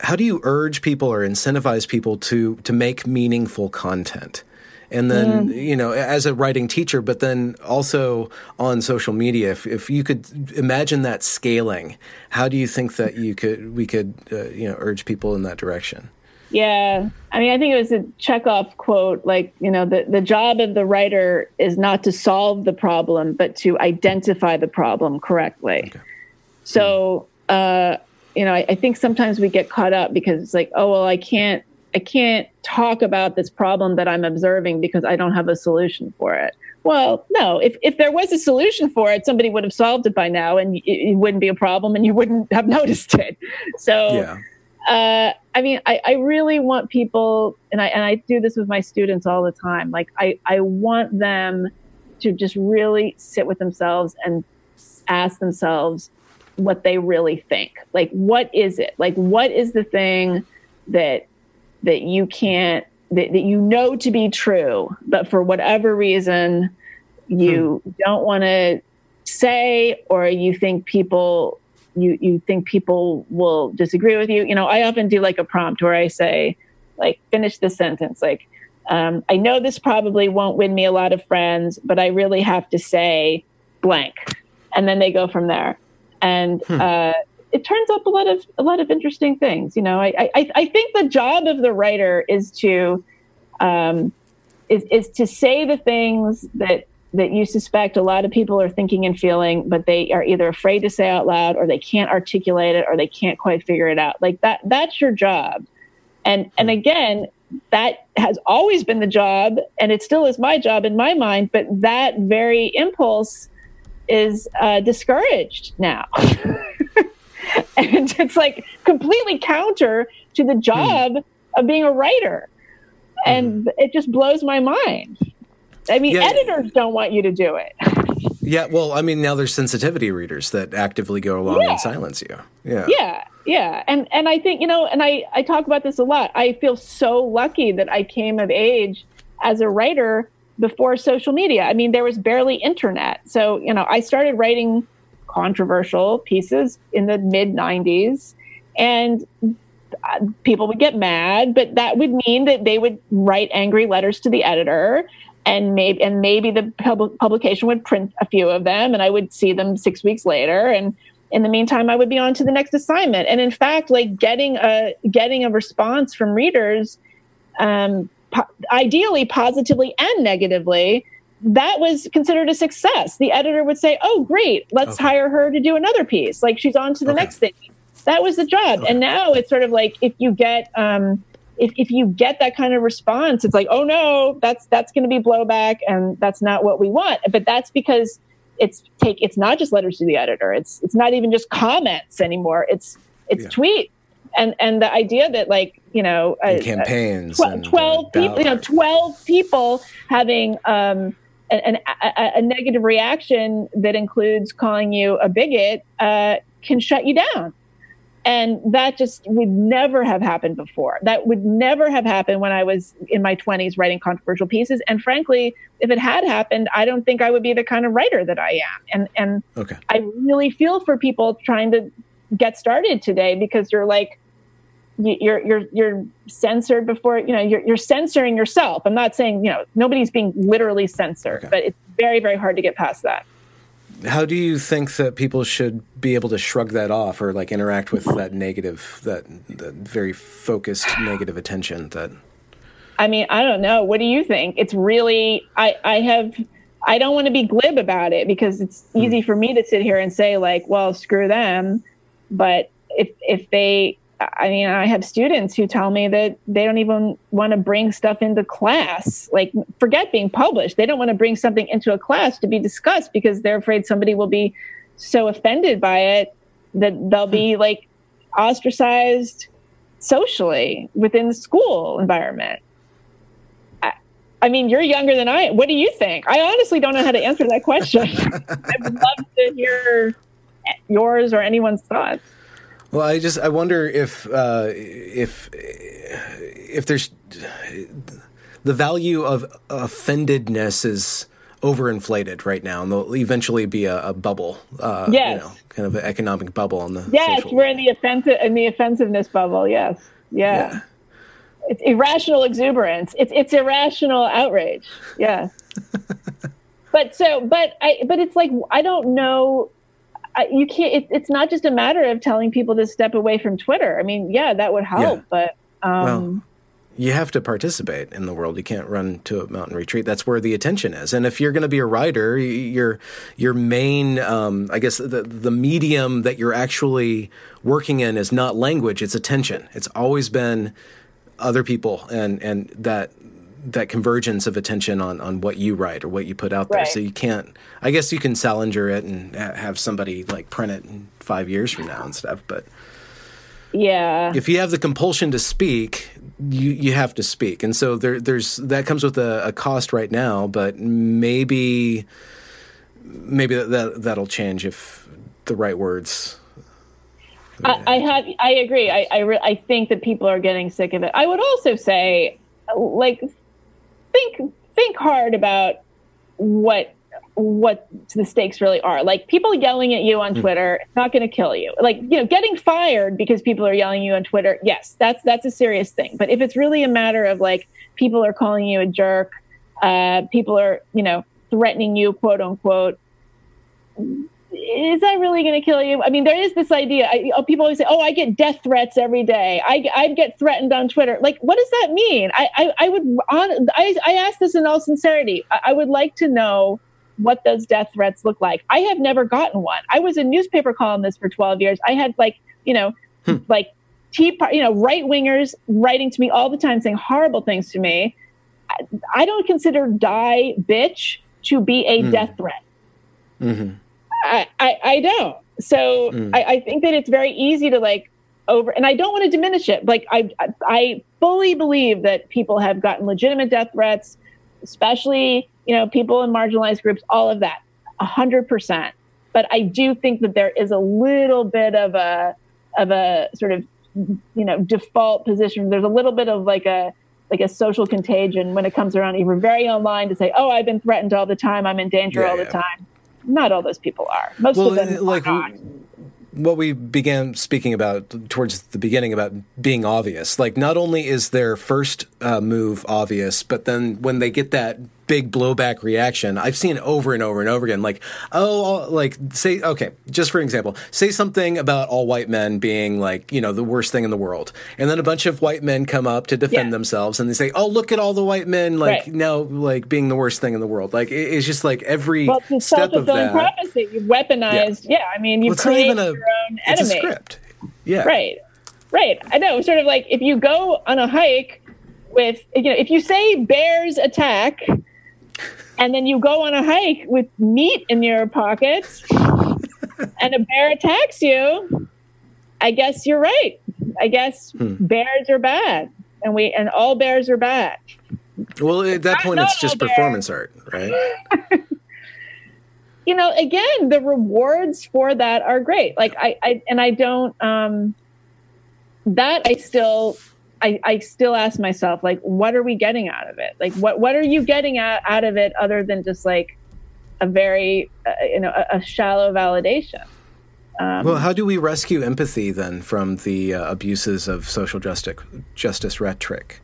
how do you urge people or incentivize people to to make meaningful content? And then mm. you know as a writing teacher but then also on social media if, if you could imagine that scaling how do you think that you could we could uh, you know urge people in that direction yeah i mean i think it was a chekhov quote like you know the, the job of the writer is not to solve the problem but to identify the problem correctly okay. so uh, you know I, I think sometimes we get caught up because it's like oh well i can't I can't talk about this problem that I'm observing because I don't have a solution for it. Well, no, if, if there was a solution for it, somebody would have solved it by now and it, it wouldn't be a problem and you wouldn't have noticed it. So, yeah. uh, I mean, I, I really want people, and I, and I do this with my students all the time. Like, I, I want them to just really sit with themselves and ask themselves what they really think. Like, what is it? Like, what is the thing that that you can't that, that you know to be true but for whatever reason you hmm. don't want to say or you think people you you think people will disagree with you you know i often do like a prompt where i say like finish the sentence like um, i know this probably won't win me a lot of friends but i really have to say blank and then they go from there and hmm. uh, it turns up a lot of a lot of interesting things. You know, I I, I think the job of the writer is to um, is is to say the things that that you suspect a lot of people are thinking and feeling, but they are either afraid to say out loud or they can't articulate it or they can't quite figure it out. Like that that's your job. And and hmm. again, that has always been the job and it still is my job in my mind, but that very impulse is uh, discouraged now. and it's like completely counter to the job mm. of being a writer and mm. it just blows my mind i mean yeah. editors don't want you to do it yeah well i mean now there's sensitivity readers that actively go along yeah. and silence you yeah yeah yeah and and i think you know and i i talk about this a lot i feel so lucky that i came of age as a writer before social media. I mean, there was barely internet. So, you know, I started writing controversial pieces in the mid 90s and uh, people would get mad, but that would mean that they would write angry letters to the editor and maybe and maybe the pub- publication would print a few of them and I would see them 6 weeks later and in the meantime I would be on to the next assignment. And in fact, like getting a getting a response from readers um, po- ideally positively and negatively that was considered a success. The editor would say, "Oh, great, let's okay. hire her to do another piece. Like she's on to the okay. next thing." That was the job. Okay. And now it's sort of like if you get um, if, if you get that kind of response, it's like, "Oh no, that's that's going to be blowback, and that's not what we want." But that's because it's take it's not just letters to the editor. It's it's not even just comments anymore. It's it's yeah. tweet and and the idea that like you know campaigns tw- 12 uh, people you know 12 people having um an, a, a, negative reaction that includes calling you a bigot uh, can shut you down. And that just would never have happened before. That would never have happened when I was in my 20s writing controversial pieces. And frankly, if it had happened, I don't think I would be the kind of writer that I am. And and okay. I really feel for people trying to get started today because you're like, you're you're you're censored before you know you're you're censoring yourself. I'm not saying you know nobody's being literally censored, okay. but it's very very hard to get past that. How do you think that people should be able to shrug that off or like interact with that negative, that, that very focused negative attention that? I mean, I don't know. What do you think? It's really I I have I don't want to be glib about it because it's hmm. easy for me to sit here and say like, well, screw them. But if if they I mean, I have students who tell me that they don't even want to bring stuff into class. Like, forget being published. They don't want to bring something into a class to be discussed because they're afraid somebody will be so offended by it that they'll be hmm. like ostracized socially within the school environment. I, I mean, you're younger than I am. What do you think? I honestly don't know how to answer that question. I would love to hear yours or anyone's thoughts. Well, I just I wonder if uh, if if there's the value of offendedness is overinflated right now, and there'll eventually be a, a bubble. Uh, yes. You know, kind of an economic bubble on the. Yes, we're in the offensive in the offensiveness bubble. Yes. Yeah. yeah. It's irrational exuberance. It's it's irrational outrage. Yeah. but so, but I, but it's like I don't know you can't. It, it's not just a matter of telling people to step away from Twitter. I mean, yeah, that would help, yeah. but um, well, you have to participate in the world. You can't run to a mountain retreat. That's where the attention is. And if you're going to be a writer, your your main, um, I guess, the the medium that you're actually working in is not language; it's attention. It's always been other people, and and that that convergence of attention on on what you write or what you put out there. Right. So you can't. I guess you can Salinger it and have somebody like print it in five years from now and stuff. But yeah, if you have the compulsion to speak, you you have to speak. And so there there's that comes with a, a cost right now. But maybe maybe that, that that'll change if the right words. I, I have. I agree. I I, re- I think that people are getting sick of it. I would also say, like think think hard about what what the stakes really are. Like people yelling at you on hmm. Twitter, it's not going to kill you. Like you know, getting fired because people are yelling at you on Twitter, yes, that's that's a serious thing. But if it's really a matter of like people are calling you a jerk, uh, people are you know threatening you, quote unquote, is that really going to kill you? I mean, there is this idea. I, people always say, "Oh, I get death threats every day. I, I get threatened on Twitter." Like, what does that mean? I, I, I would on. I, I ask this in all sincerity. I, I would like to know what those death threats look like. I have never gotten one. I was a newspaper columnist for 12 years. I had like, you know, hmm. like tea, you know, right wingers writing to me all the time saying horrible things to me. I, I don't consider die bitch to be a hmm. death threat. Mm-hmm. I, I, I don't. So mm. I, I think that it's very easy to like over, and I don't want to diminish it. Like I, I fully believe that people have gotten legitimate death threats, especially you know people in marginalized groups. All of that, a hundred percent. But I do think that there is a little bit of a of a sort of you know default position. There's a little bit of like a like a social contagion when it comes around. You're very online to say, "Oh, I've been threatened all the time. I'm in danger yeah, all the time." Not all those people are. Most well, of them like, are not what we began speaking about towards the beginning about being obvious. Like, not only is their first uh, move obvious, but then when they get that big blowback reaction, I've seen over and over and over again. Like, oh, like say, okay, just for example, say something about all white men being like, you know, the worst thing in the world, and then a bunch of white men come up to defend yeah. themselves, and they say, oh, look at all the white men like right. now like being the worst thing in the world. Like, it's just like every well, step of that. prophecy. You've weaponized. Yeah, yeah I mean, you well, create a, your own enemy. It's a script. Yeah. Right. Right. I know. Sort of like if you go on a hike with, you know, if you say bears attack and then you go on a hike with meat in your pockets and a bear attacks you, I guess you're right. I guess hmm. bears are bad and we and all bears are bad. Well, at that point it's just performance art, right? you know, again, the rewards for that are great. Like I, I and I don't um that I still I, I still ask myself, like, what are we getting out of it? Like, what what are you getting out, out of it other than just like a very, uh, you know, a, a shallow validation? Um, well, how do we rescue empathy then from the uh, abuses of social justice justice rhetoric?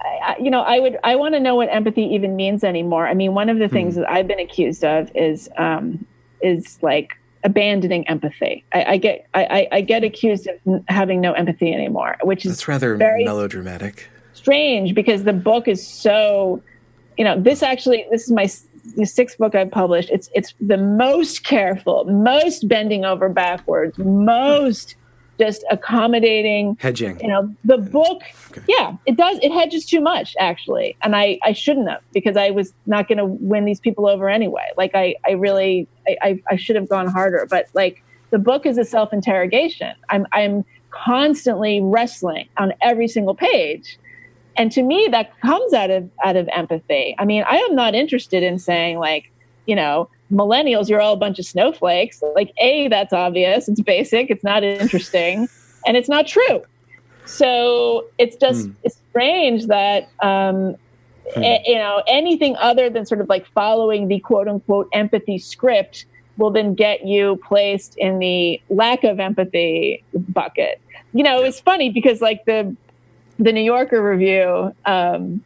I, you know, I would I want to know what empathy even means anymore. I mean, one of the things hmm. that I've been accused of is um, is like abandoning empathy. I, I get I, I, get accused of having no empathy anymore, which is that's rather very melodramatic. Strange because the book is so, you know, this actually this is my the sixth book I've published. It's it's the most careful, most bending over backwards, most just accommodating hedging. you know the book okay. yeah it does it hedges too much actually and i i shouldn't have because i was not going to win these people over anyway. Like i i really i i should have gone harder but like the book is a self-interrogation. I'm i'm constantly wrestling on every single page and to me that comes out of out of empathy. I mean i am not interested in saying like you know millennials, you're all a bunch of snowflakes. Like, A, that's obvious. It's basic. It's not interesting. and it's not true. So it's just mm. it's strange that, um, mm. a, you know, anything other than sort of like following the quote unquote empathy script will then get you placed in the lack of empathy bucket. You know, it's funny because like the, the New Yorker review, um,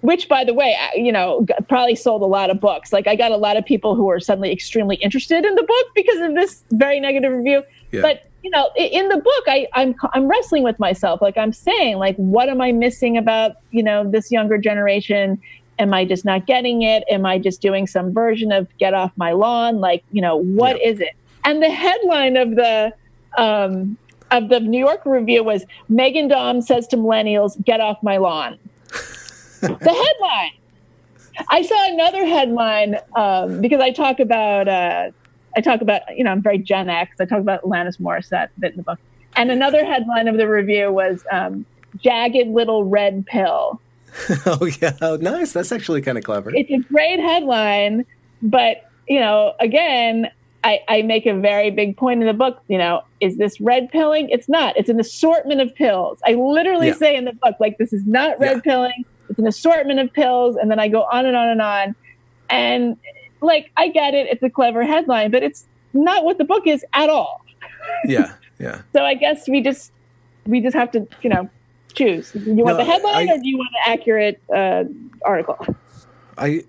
which by the way you know probably sold a lot of books. Like i got a lot of people who are suddenly extremely interested in the book because of this very negative review. Yeah. but you know in the book I, I'm, I'm wrestling with myself. Like i'm saying like what am i missing about you know this younger generation? Am i just not getting it? Am i just doing some version of get off my lawn? Like you know what yeah. is it? And the headline of the um, of the new york review was Meghan Daum says to millennials get off my lawn the headline. I saw another headline um, because I talk about uh, I talk about you know I'm very Gen X. I talk about Alanis Morissette bit in the book, and another headline of the review was um, "Jagged Little Red Pill." oh yeah, oh, nice. That's actually kind of clever. It's a great headline, but you know, again, I, I, make a very big point in the book. You know, is this red pilling? It's not. It's an assortment of pills. I literally yeah. say in the book, like, this is not red yeah. pilling. It's an assortment of pills, and then I go on and on and on. And like, I get it; it's a clever headline, but it's not what the book is at all. Yeah, yeah. so I guess we just we just have to, you know, choose. You want no, the headline, I, or do you want an accurate uh, article? I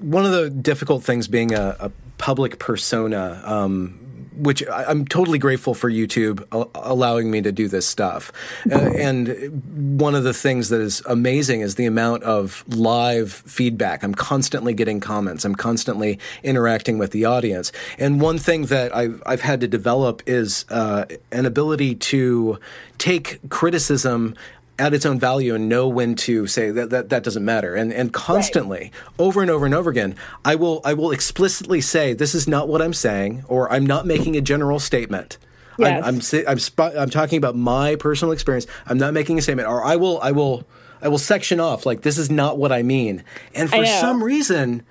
one of the difficult things being a, a public persona um, which I'm totally grateful for YouTube allowing me to do this stuff. Uh, and one of the things that is amazing is the amount of live feedback. I'm constantly getting comments. I'm constantly interacting with the audience. And one thing that I've, I've had to develop is uh, an ability to take criticism at its own value and know when to say that that, that doesn't matter and and constantly right. over and over and over again I will I will explicitly say this is not what I'm saying or I'm not making a general statement yes. I'm I'm I'm, sp- I'm talking about my personal experience I'm not making a statement or I will I will I will section off like this is not what I mean and for some reason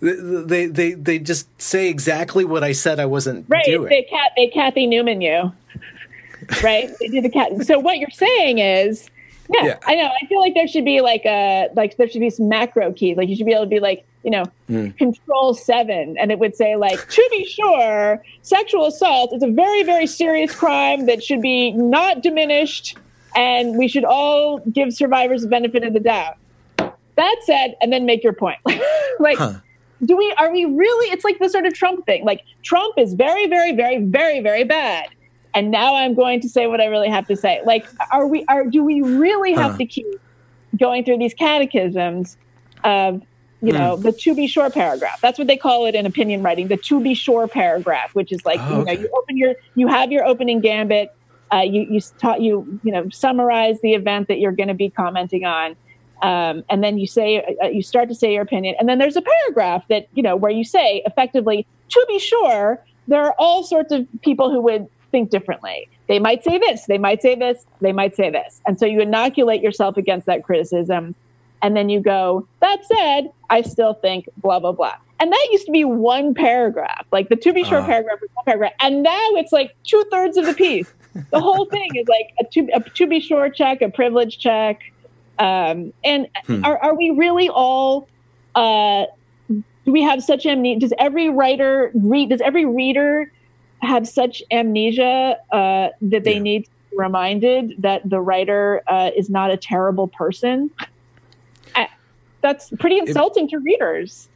they they they just say exactly what I said I wasn't right. doing. They, they Cathy Newman you, right? they did the cat. So what you're saying is Yeah, yeah, I know. I feel like there should be like a like there should be some macro keys. Like you should be able to be like you know mm. control seven, and it would say like to be sure, sexual assault is a very very serious crime that should be not diminished, and we should all give survivors the benefit of the doubt. That said, and then make your point. like. Huh. Do we are we really it's like the sort of Trump thing. Like Trump is very, very, very, very, very bad and now I'm going to say what I really have to say. Like, are we? Are do we really have uh. to keep going through these catechisms of you know mm. the to be sure paragraph? That's what they call it in opinion writing, the to be sure paragraph, which is like oh, you know you open your you have your opening gambit. Uh, you you taught you you know summarize the event that you're going to be commenting on. Um, and then you say uh, you start to say your opinion and then there's a paragraph that you know where you say effectively to be sure there are all sorts of people who would think differently. They might say this, they might say this, they might say this. And so you inoculate yourself against that criticism. And then you go, that said, I still think blah, blah, blah. And that used to be one paragraph, like the to be sure uh. paragraph was one paragraph. And now it's like two thirds of the piece. the whole thing is like a to, a to be sure check, a privilege check. Um, and hmm. are, are we really all, uh, do we have such amnesia? Does every writer read, does every reader have such amnesia uh, that they yeah. need to be reminded that the writer uh, is not a terrible person. I, that's pretty insulting it, to readers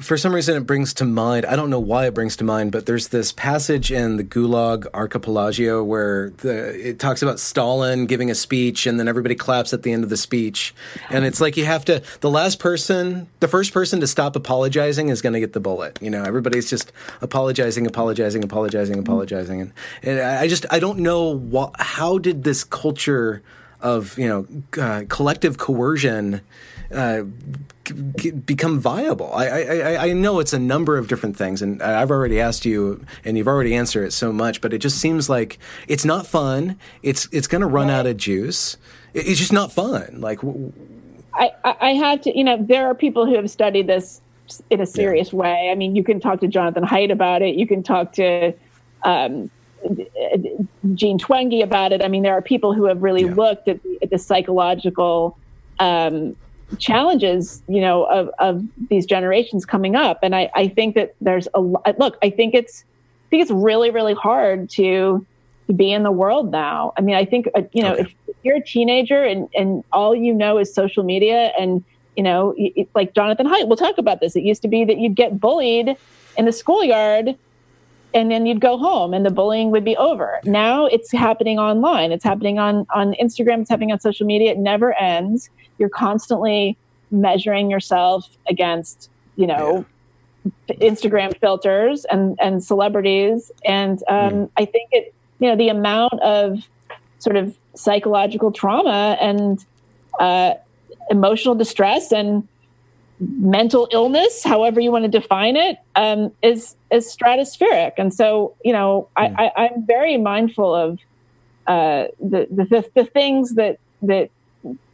for some reason it brings to mind i don't know why it brings to mind but there's this passage in the gulag archipelago where the, it talks about stalin giving a speech and then everybody claps at the end of the speech. And it's like you have to the last person the first person to stop apologizing is going to get the bullet. You know everybody's just apologizing apologizing apologizing apologizing. And, and i just i don't know what, how did this culture of you know uh, collective coercion uh, become viable? I, I, I know it's a number of different things, and I've already asked you, and you've already answered it so much, but it just seems like it's not fun. It's it's going to run out of juice. It's just not fun. Like, I I have to, you know, there are people who have studied this in a serious yeah. way. I mean, you can talk to Jonathan Haidt about it. You can talk to um, Jean Twenge about it. I mean, there are people who have really yeah. looked at the, at the psychological um, challenges, you know, of, of these generations coming up. And I, I think that there's a look. I think it's I think it's really really hard to to be in the world now. I mean, I think uh, you know okay. if you're a teenager and and all you know is social media and you know, it, like Jonathan Haidt, we'll talk about this. It used to be that you'd get bullied in the schoolyard and then you'd go home and the bullying would be over. Now it's happening online. It's happening on on Instagram, it's happening on social media. It never ends you're constantly measuring yourself against you know yeah. instagram filters and and celebrities and um, mm. i think it you know the amount of sort of psychological trauma and uh, emotional distress and mental illness, however you want to define it, um, is is stratospheric. And so, you know, mm. I, I, am very mindful of uh, the, the the things that that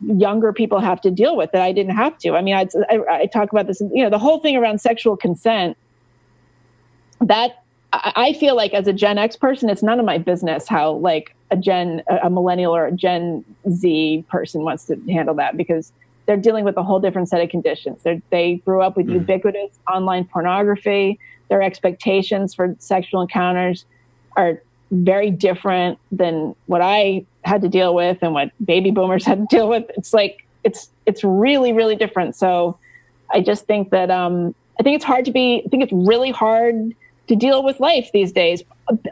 younger people have to deal with that I didn't have to. I mean, I, I, I talk about this, you know, the whole thing around sexual consent. That I, I feel like as a Gen X person, it's none of my business how like a Gen, a millennial or a Gen Z person wants to handle that because they're dealing with a whole different set of conditions. They're, they grew up with mm. ubiquitous online pornography. Their expectations for sexual encounters are very different than what I had to deal with and what baby boomers had to deal with. It's like it's it's really really different. So I just think that um, I think it's hard to be. I think it's really hard to deal with life these days.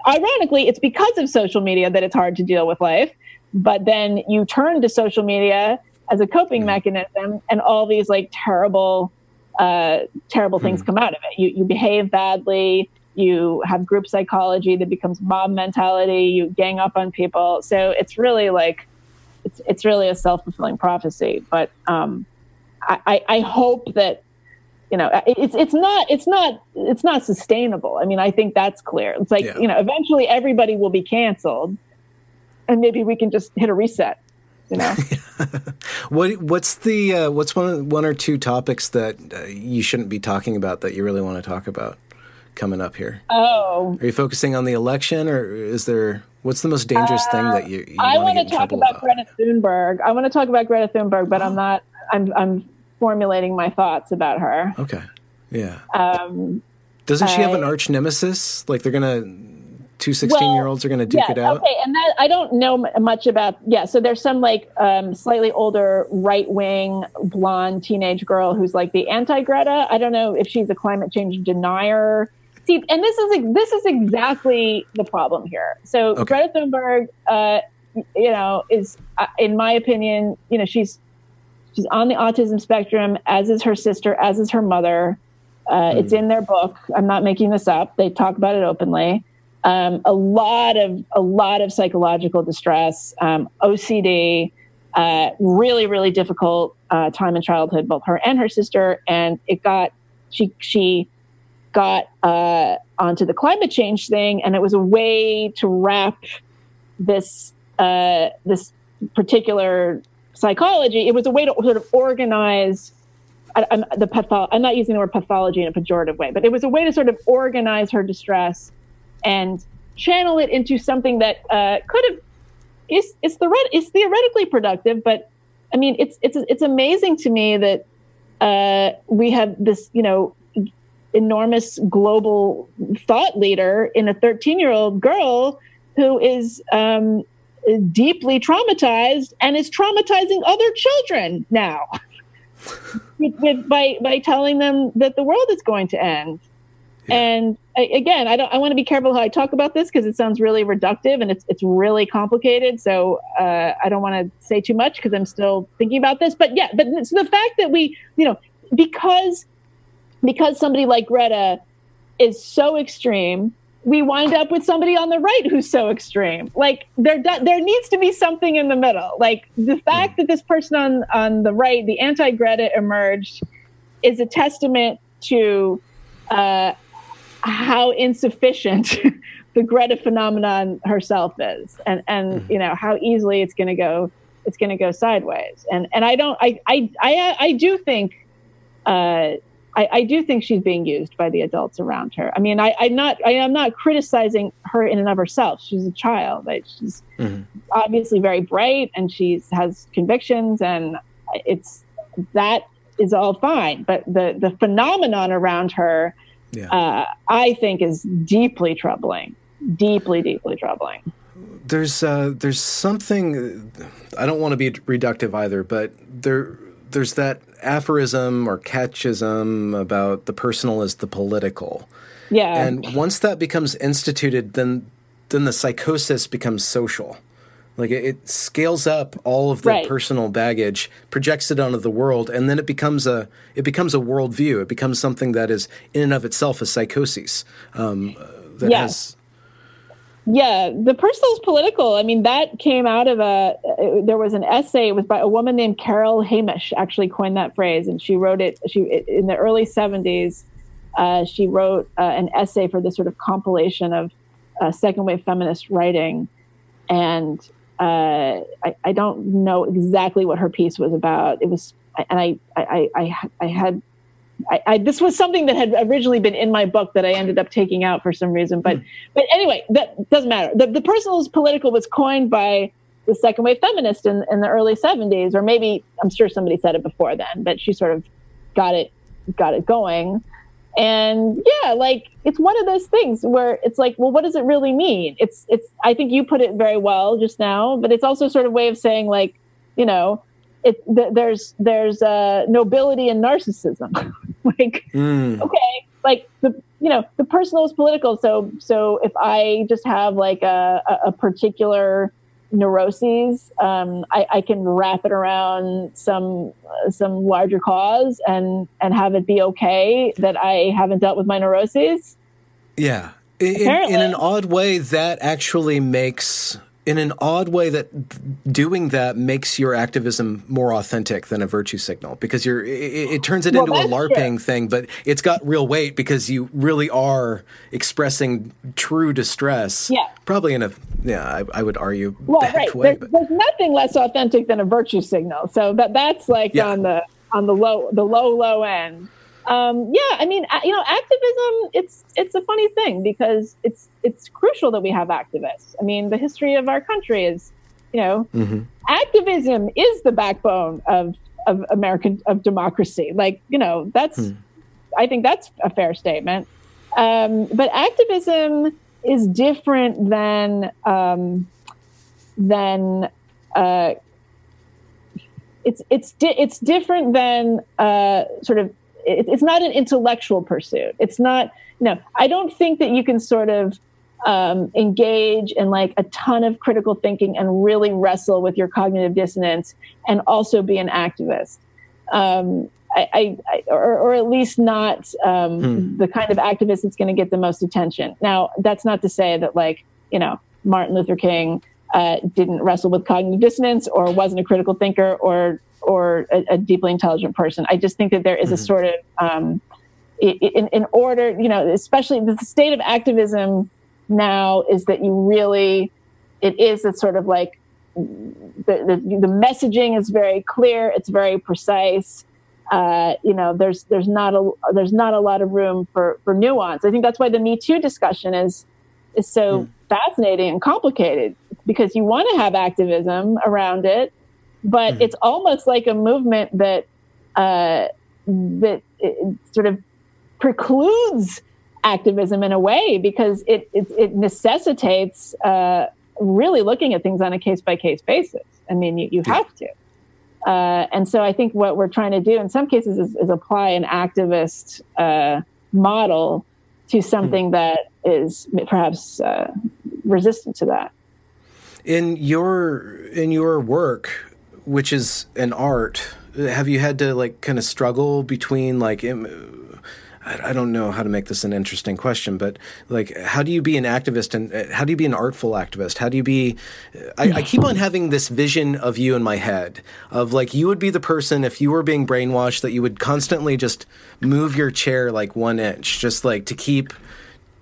Ironically, it's because of social media that it's hard to deal with life. But then you turn to social media as a coping mm. mechanism, and all these like terrible, uh, terrible things mm. come out of it. You you behave badly you have group psychology that becomes mob mentality you gang up on people. So it's really like it's, it's really a self-fulfilling prophecy. But um, I, I hope that you know it's it's not it's not it's not sustainable. I mean i think that's clear. It's like yeah. you know eventually everybody will be canceled and maybe we can just hit a reset you know? What what's the uh, what's one one or two topics that uh, you shouldn't be talking about that you really want to talk about coming up here? Oh, are you focusing on the election, or is there What's the most dangerous uh, thing that you, you I want to talk about, about, Greta Thunberg. I want to talk about Greta Thunberg, but oh. I'm not. I'm I'm formulating my thoughts about her. Okay. Yeah. Um, Doesn't she have an arch nemesis? Like they're gonna two 16 well, year olds are going to duke yeah, it out? Okay, and that I don't know much about. Yeah, so there's some like um, slightly older right wing blonde teenage girl who's like the anti Greta. I don't know if she's a climate change denier. See, and this is this is exactly the problem here. So okay. Greta Thunberg, uh, you know, is uh, in my opinion, you know, she's she's on the autism spectrum, as is her sister, as is her mother. Uh, mm. It's in their book. I'm not making this up. They talk about it openly um, a lot of a lot of psychological distress, um, OCD, uh, really really difficult uh, time in childhood, both her and her sister, and it got she she got uh, onto the climate change thing, and it was a way to wrap this uh, this particular psychology. It was a way to sort of organize. I, I'm, the patho- I'm not using the word pathology in a pejorative way, but it was a way to sort of organize her distress and channel it into something that uh, could have is it's the it's theoretically productive, but I mean it's it's it's amazing to me that uh, we have this you know enormous global thought leader in a 13 year old girl who is um, deeply traumatized and is traumatizing other children now with, with, by by telling them that the world is going to end. And I, again, I don't. I want to be careful how I talk about this because it sounds really reductive and it's it's really complicated. So uh, I don't want to say too much because I'm still thinking about this. But yeah, but it's the fact that we, you know, because because somebody like Greta is so extreme, we wind up with somebody on the right who's so extreme. Like there there needs to be something in the middle. Like the fact hmm. that this person on on the right, the anti Greta emerged, is a testament to. Uh, how insufficient the Greta phenomenon herself is, and and mm-hmm. you know how easily it's going to go it's going to go sideways. And and I don't I I I, I do think. Uh, I, I, do think she's being used by the adults around her. I mean, I, am not I am not criticizing her in and of herself. She's a child. She's mm-hmm. obviously very bright and she has convictions, and it's that is all fine. But the the phenomenon around her yeah. uh, I think is deeply troubling, deeply, deeply troubling. There's uh, there's something I don't want to be reductive either, but there there's that aphorism or catchism about the personal is the political. Yeah. And once that becomes instituted, then then the psychosis becomes social. Like it, it scales up all of the right. personal baggage, projects it onto the world, and then it becomes a it becomes a worldview. It becomes something that is in and of itself a psychosis. Um, that yeah. has yeah, the personal is political. I mean, that came out of a. There was an essay. It was by a woman named Carol Hanisch. Actually, coined that phrase, and she wrote it. She in the early seventies. Uh, she wrote uh, an essay for this sort of compilation of uh, second wave feminist writing, and uh, I, I, don't know exactly what her piece was about. It was, and I, I, I, I had, I, I, this was something that had originally been in my book that I ended up taking out for some reason. But, but anyway, that doesn't matter. The, the personal is political was coined by the second wave feminist in, in the early 70s, or maybe I'm sure somebody said it before then, but she sort of got it, got it going. And yeah, like it's one of those things where it's like, well, what does it really mean? It's it's I think you put it very well just now, but it's also sort of way of saying like, you know, it th- there's there's uh, nobility and narcissism. like, mm. okay, like the you know the personal is political. So so if I just have like a, a particular neuroses, um, I, I, can wrap it around some some larger cause and and have it be okay that I haven't dealt with my neuroses. Yeah, in, in an odd way, that actually makes in an odd way that doing that makes your activism more authentic than a virtue signal because you're it, it turns it well, into a larping true. thing but it's got real weight because you really are expressing true distress yeah probably in a yeah i, I would argue well right way, there's, there's, nothing less authentic than a virtue signal so that that's like yeah. on the on the low the low low end Um, yeah, I mean, you know, activism. It's it's a funny thing because it's it's crucial that we have activists. I mean, the history of our country is, you know, mm-hmm. activism is the backbone of of American of democracy. Like, you know, that's hmm. I think that's a fair statement. Um, but activism is different than um, than uh, it's it's di- it's different than uh, sort of it, it's not an intellectual pursuit. It's not you know I don't think that you can sort of um, engage in like a ton of critical thinking and really wrestle with your cognitive dissonance and also be an activist. Um, I, I, or, or, at least not um, hmm. the kind of activist that's going to get the most attention. Now, that's not to say that, like, you know, Martin Luther King uh, didn't wrestle with cognitive dissonance or wasn't a critical thinker or or a, a deeply intelligent person. I just think that there is mm-hmm. a sort of um, in, in order, you know, especially the state of activism now is that you really, it is a sort of like the, the, the messaging is very clear, it's very precise. Uh, you know, there's there's not a there's not a lot of room for for nuance. I think that's why the Me Too discussion is is so mm. fascinating and complicated because you want to have activism around it, but mm-hmm. it's almost like a movement that uh, that sort of precludes activism in a way because it it, it necessitates uh, really looking at things on a case by case basis. I mean, you, you have to. Uh, and so I think what we're trying to do in some cases is, is apply an activist uh, model to something mm-hmm. that is perhaps uh, resistant to that in your in your work which is an art have you had to like kind of struggle between like I don't know how to make this an interesting question, but like, how do you be an activist and uh, how do you be an artful activist? How do you be? I, I, keep on having this vision of you in my head of like you would be the person if you were being brainwashed that you would constantly just move your chair like one inch, just like to keep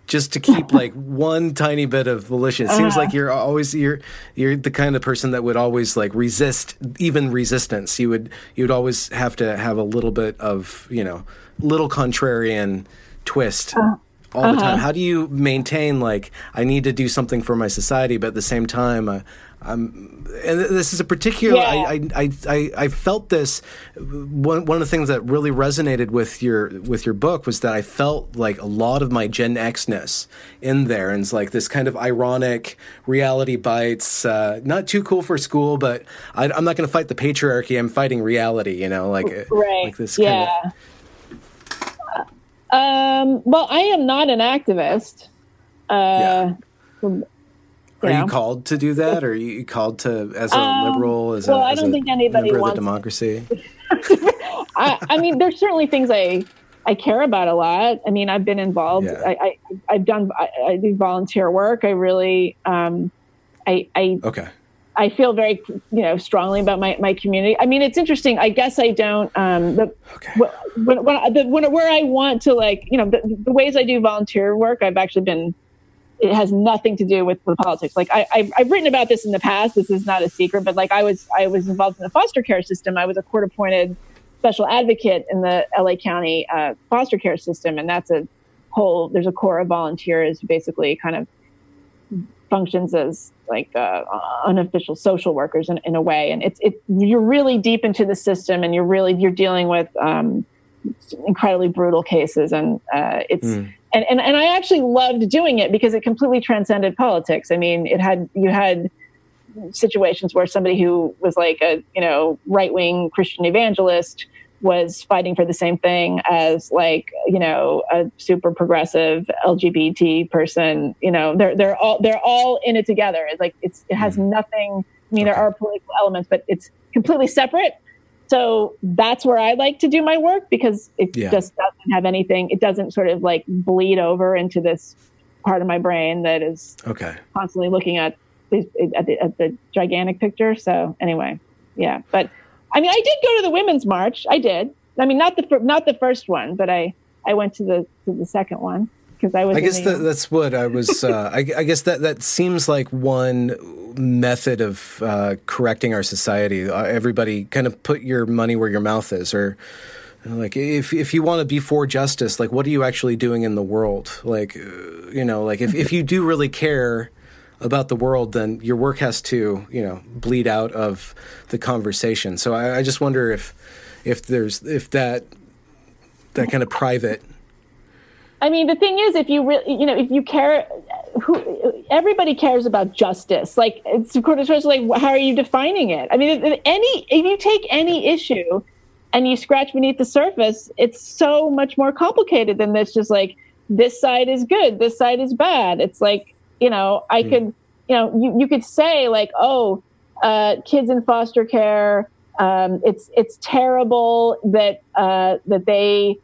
just to keep like one tiny bit of volition. It uh-huh. seems like you're always you're you're the kind of person that would always like resist even resistance. You would you would always have to have a little bit of you know little contrarian twist. Uh, all the uh-huh. time. How do you maintain like I need to do something for my society, but at the same time, uh, um, and this is a particular. Yeah. I, I, I, I felt this. One, one of the things that really resonated with your with your book was that I felt like a lot of my Gen Xness in there, and it's like this kind of ironic reality bites. Uh, not too cool for school, but I, am not going to fight the patriarchy. I'm fighting reality. You know, like uh, right. like this. Yeah. Kind of, um, well, I am not an activist. Uh, yeah. Are you called to do that? Or are you called to as a um, liberal? As well, a, I don't think anybody member wants of the democracy. I, I, mean, there's certainly things I I care about a lot. I mean, I've been involved. Yeah. I, I have done I, I, do volunteer work. I really um, I I okay. I feel very, you know, strongly about my, my community. I mean, it's interesting. I guess I don't. Um, the, okay. when, when, the, when, where I want to, like, you know, the, the ways I do volunteer work, I've actually been it has nothing to do with, with politics. Like I, I've, I've written about this in the past. This is not a secret, but like I was, I was involved in the foster care system. I was a court appointed special advocate in the LA County uh, foster care system, and that's a whole. There's a core of volunteers who basically kind of functions as like uh, unofficial social workers in, in a way, and it's it. You're really deep into the system, and you're really you're dealing with um, incredibly brutal cases, and uh, it's. Mm and, and and I actually loved doing it because it completely transcended politics. I mean, it had you had situations where somebody who was like a you know right wing Christian evangelist was fighting for the same thing as like you know a super progressive LGBT person. You know, they're they're all they're all in it together. It's like it's it has mm-hmm. nothing. I mean, there are political elements, but it's completely separate so that's where I like to do my work because it yeah. just doesn't have anything. It doesn't sort of like bleed over into this part of my brain that is okay constantly looking at the, at the, at the gigantic picture. So anyway, yeah. But I mean, I did go to the women's march. I did. I mean, not the not the first one, but I I went to the to the second one because I was. I guess that, that's what I was. Uh, I, I, guess that that seems like one method of uh, correcting our society. Uh, everybody, kind of put your money where your mouth is, or like if if you want to be for justice like what are you actually doing in the world like uh, you know like if, if you do really care about the world then your work has to you know bleed out of the conversation so i, I just wonder if if there's if that that kind of private I mean, the thing is, if you really, you know, if you care, who everybody cares about justice. Like, it's of course, like, how are you defining it? I mean, any if you take any issue and you scratch beneath the surface, it's so much more complicated than this. Just like this side is good, this side is bad. It's like you know, I mm. could, you know, you you could say like, oh, uh, kids in foster care. Um, it's it's terrible that uh, that they.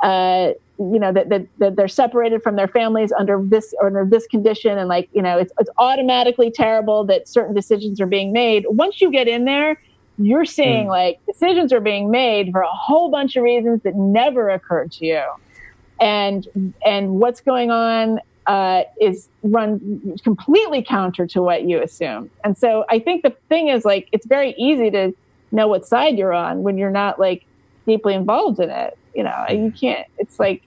Uh, you know that, that, that they're separated from their families under this or under this condition. And like you know it's, it's automatically terrible that certain decisions are being made. Once you get in there you're seeing mm. like decisions are being made for a whole bunch of reasons that never occurred to you. And and what's going on uh, is run completely counter to what you assume and so i think the thing is like it's very easy to know what side you're on when you're not like deeply involved in it. You know you can't it's like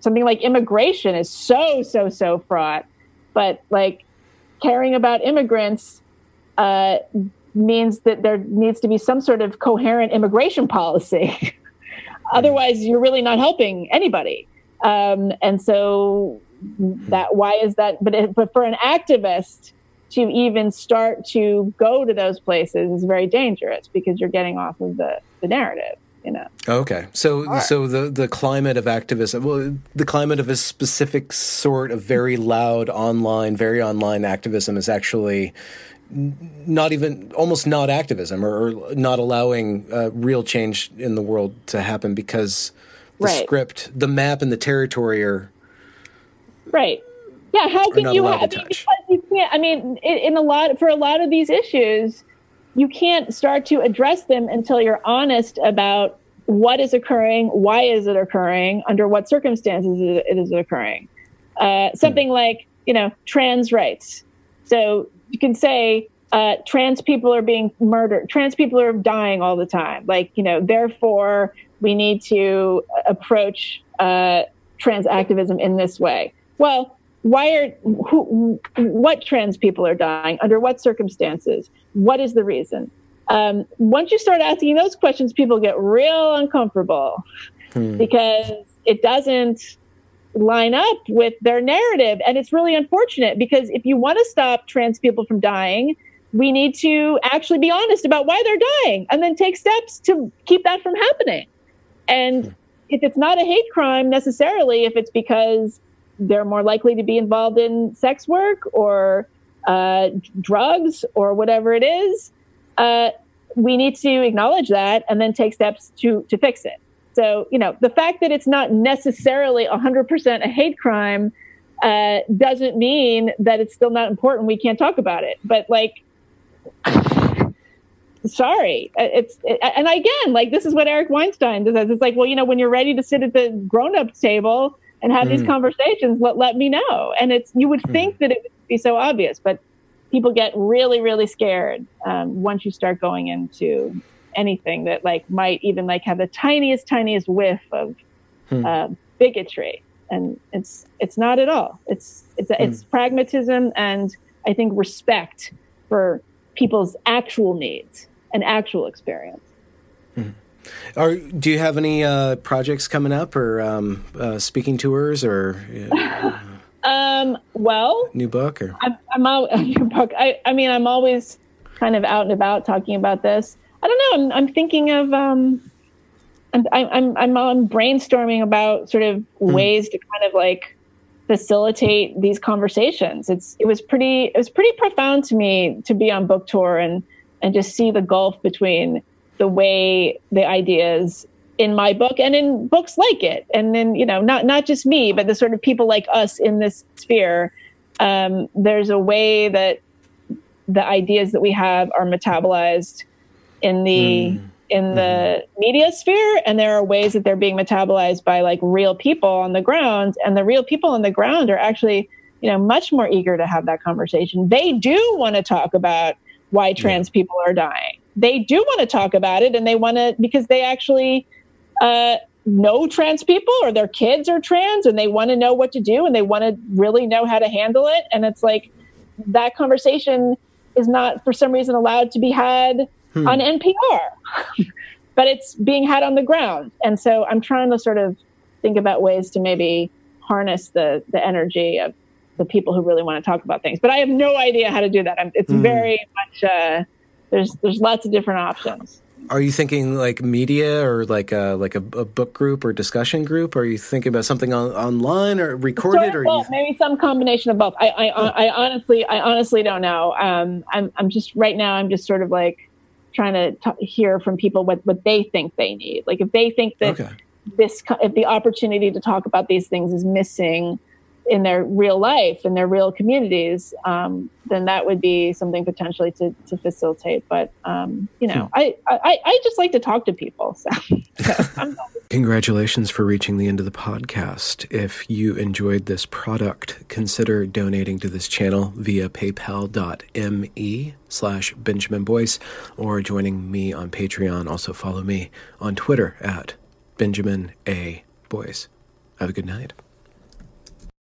something like immigration is so so so fraught but like caring about immigrants uh, means that there needs to be some sort of coherent immigration policy. Otherwise, you're really not helping anybody. Um, and so that why is that? But it, but for an activist to even start to go to those places is very dangerous because you're getting off of the the narrative. You know. Okay, so right. so the the climate of activism, well, the climate of a specific sort of very loud online, very online activism is actually not even almost not activism or, or not allowing uh, real change in the world to happen because the right. script, the map, and the territory are right. Yeah, how can you? I mean, because you can't. I mean, in a lot for a lot of these issues, you can't start to address them until you're honest about what is occurring, why is it occurring, under what circumstances it is occurring. Uh, something hmm. like you know trans rights. So you can say uh, trans people are being murdered, trans people are dying all the time. Like, you know, therefore we need to approach uh, trans activism in this way. Well, why are who, what trans people are dying under what circumstances? What is the reason? Um, once you start asking those questions, people get real uncomfortable hmm. because it doesn't line up with their narrative. And it's really unfortunate because if you want to stop trans people from dying, we need to actually be honest about why they're dying and then take steps to keep that from happening. And if it's not a hate crime necessarily, if it's because they're more likely to be involved in sex work or uh, drugs or whatever it is, uh, we need to acknowledge that and then take steps to to fix it. So, you know, the fact that it's not necessarily 100% a hate crime uh, doesn't mean that it's still not important. We can't talk about it. But, like, sorry. Uh, it's, it, and again, like, this is what Eric Weinstein does. It's like, well, you know, when you're ready to sit at the grown up table and have mm. these conversations, let, let me know. And it's, you would mm. think that it would be so obvious, but people get really, really scared um, once you start going into anything that like might even like have the tiniest tiniest whiff of hmm. uh, bigotry and it's it's not at all it's it's hmm. it's pragmatism and i think respect for people's actual needs and actual experience hmm. Are, do you have any uh, projects coming up or um, uh, speaking tours or uh, um, well new book or I'm, I'm out, new book I, I mean i'm always kind of out and about talking about this I don't know. I'm, I'm thinking of um, I'm, I'm I'm I'm brainstorming about sort of mm. ways to kind of like facilitate these conversations. It's it was pretty it was pretty profound to me to be on book tour and and just see the gulf between the way the ideas in my book and in books like it and then you know not not just me but the sort of people like us in this sphere um, there's a way that the ideas that we have are metabolized in the mm. in the mm-hmm. media sphere and there are ways that they're being metabolized by like real people on the ground and the real people on the ground are actually you know much more eager to have that conversation they do want to talk about why trans yeah. people are dying they do want to talk about it and they want to because they actually uh, know trans people or their kids are trans and they want to know what to do and they want to really know how to handle it. And it's like that conversation is not for some reason allowed to be had hmm. on NPR, but it's being had on the ground. And so I'm trying to sort of think about ways to maybe harness the the energy of the people who really want to talk about things. But I have no idea how to do that. I'm, it's mm. very much uh, there's there's lots of different options. Are you thinking like media or like a like a, a book group or discussion group? Or are you thinking about something on, online or recorded or you... maybe some combination of both? I I, I, I honestly I honestly don't know. Um, I'm I'm just right now I'm just sort of like trying to t- hear from people what what they think they need. Like if they think that okay. this if the opportunity to talk about these things is missing in their real life in their real communities, um, then that would be something potentially to, to facilitate. But um, you know, hmm. I, I I just like to talk to people. So, so congratulations for reaching the end of the podcast. If you enjoyed this product, consider donating to this channel via PayPal.me slash Benjamin Boyce or joining me on Patreon. Also follow me on Twitter at Benjamin A. Boyce. Have a good night.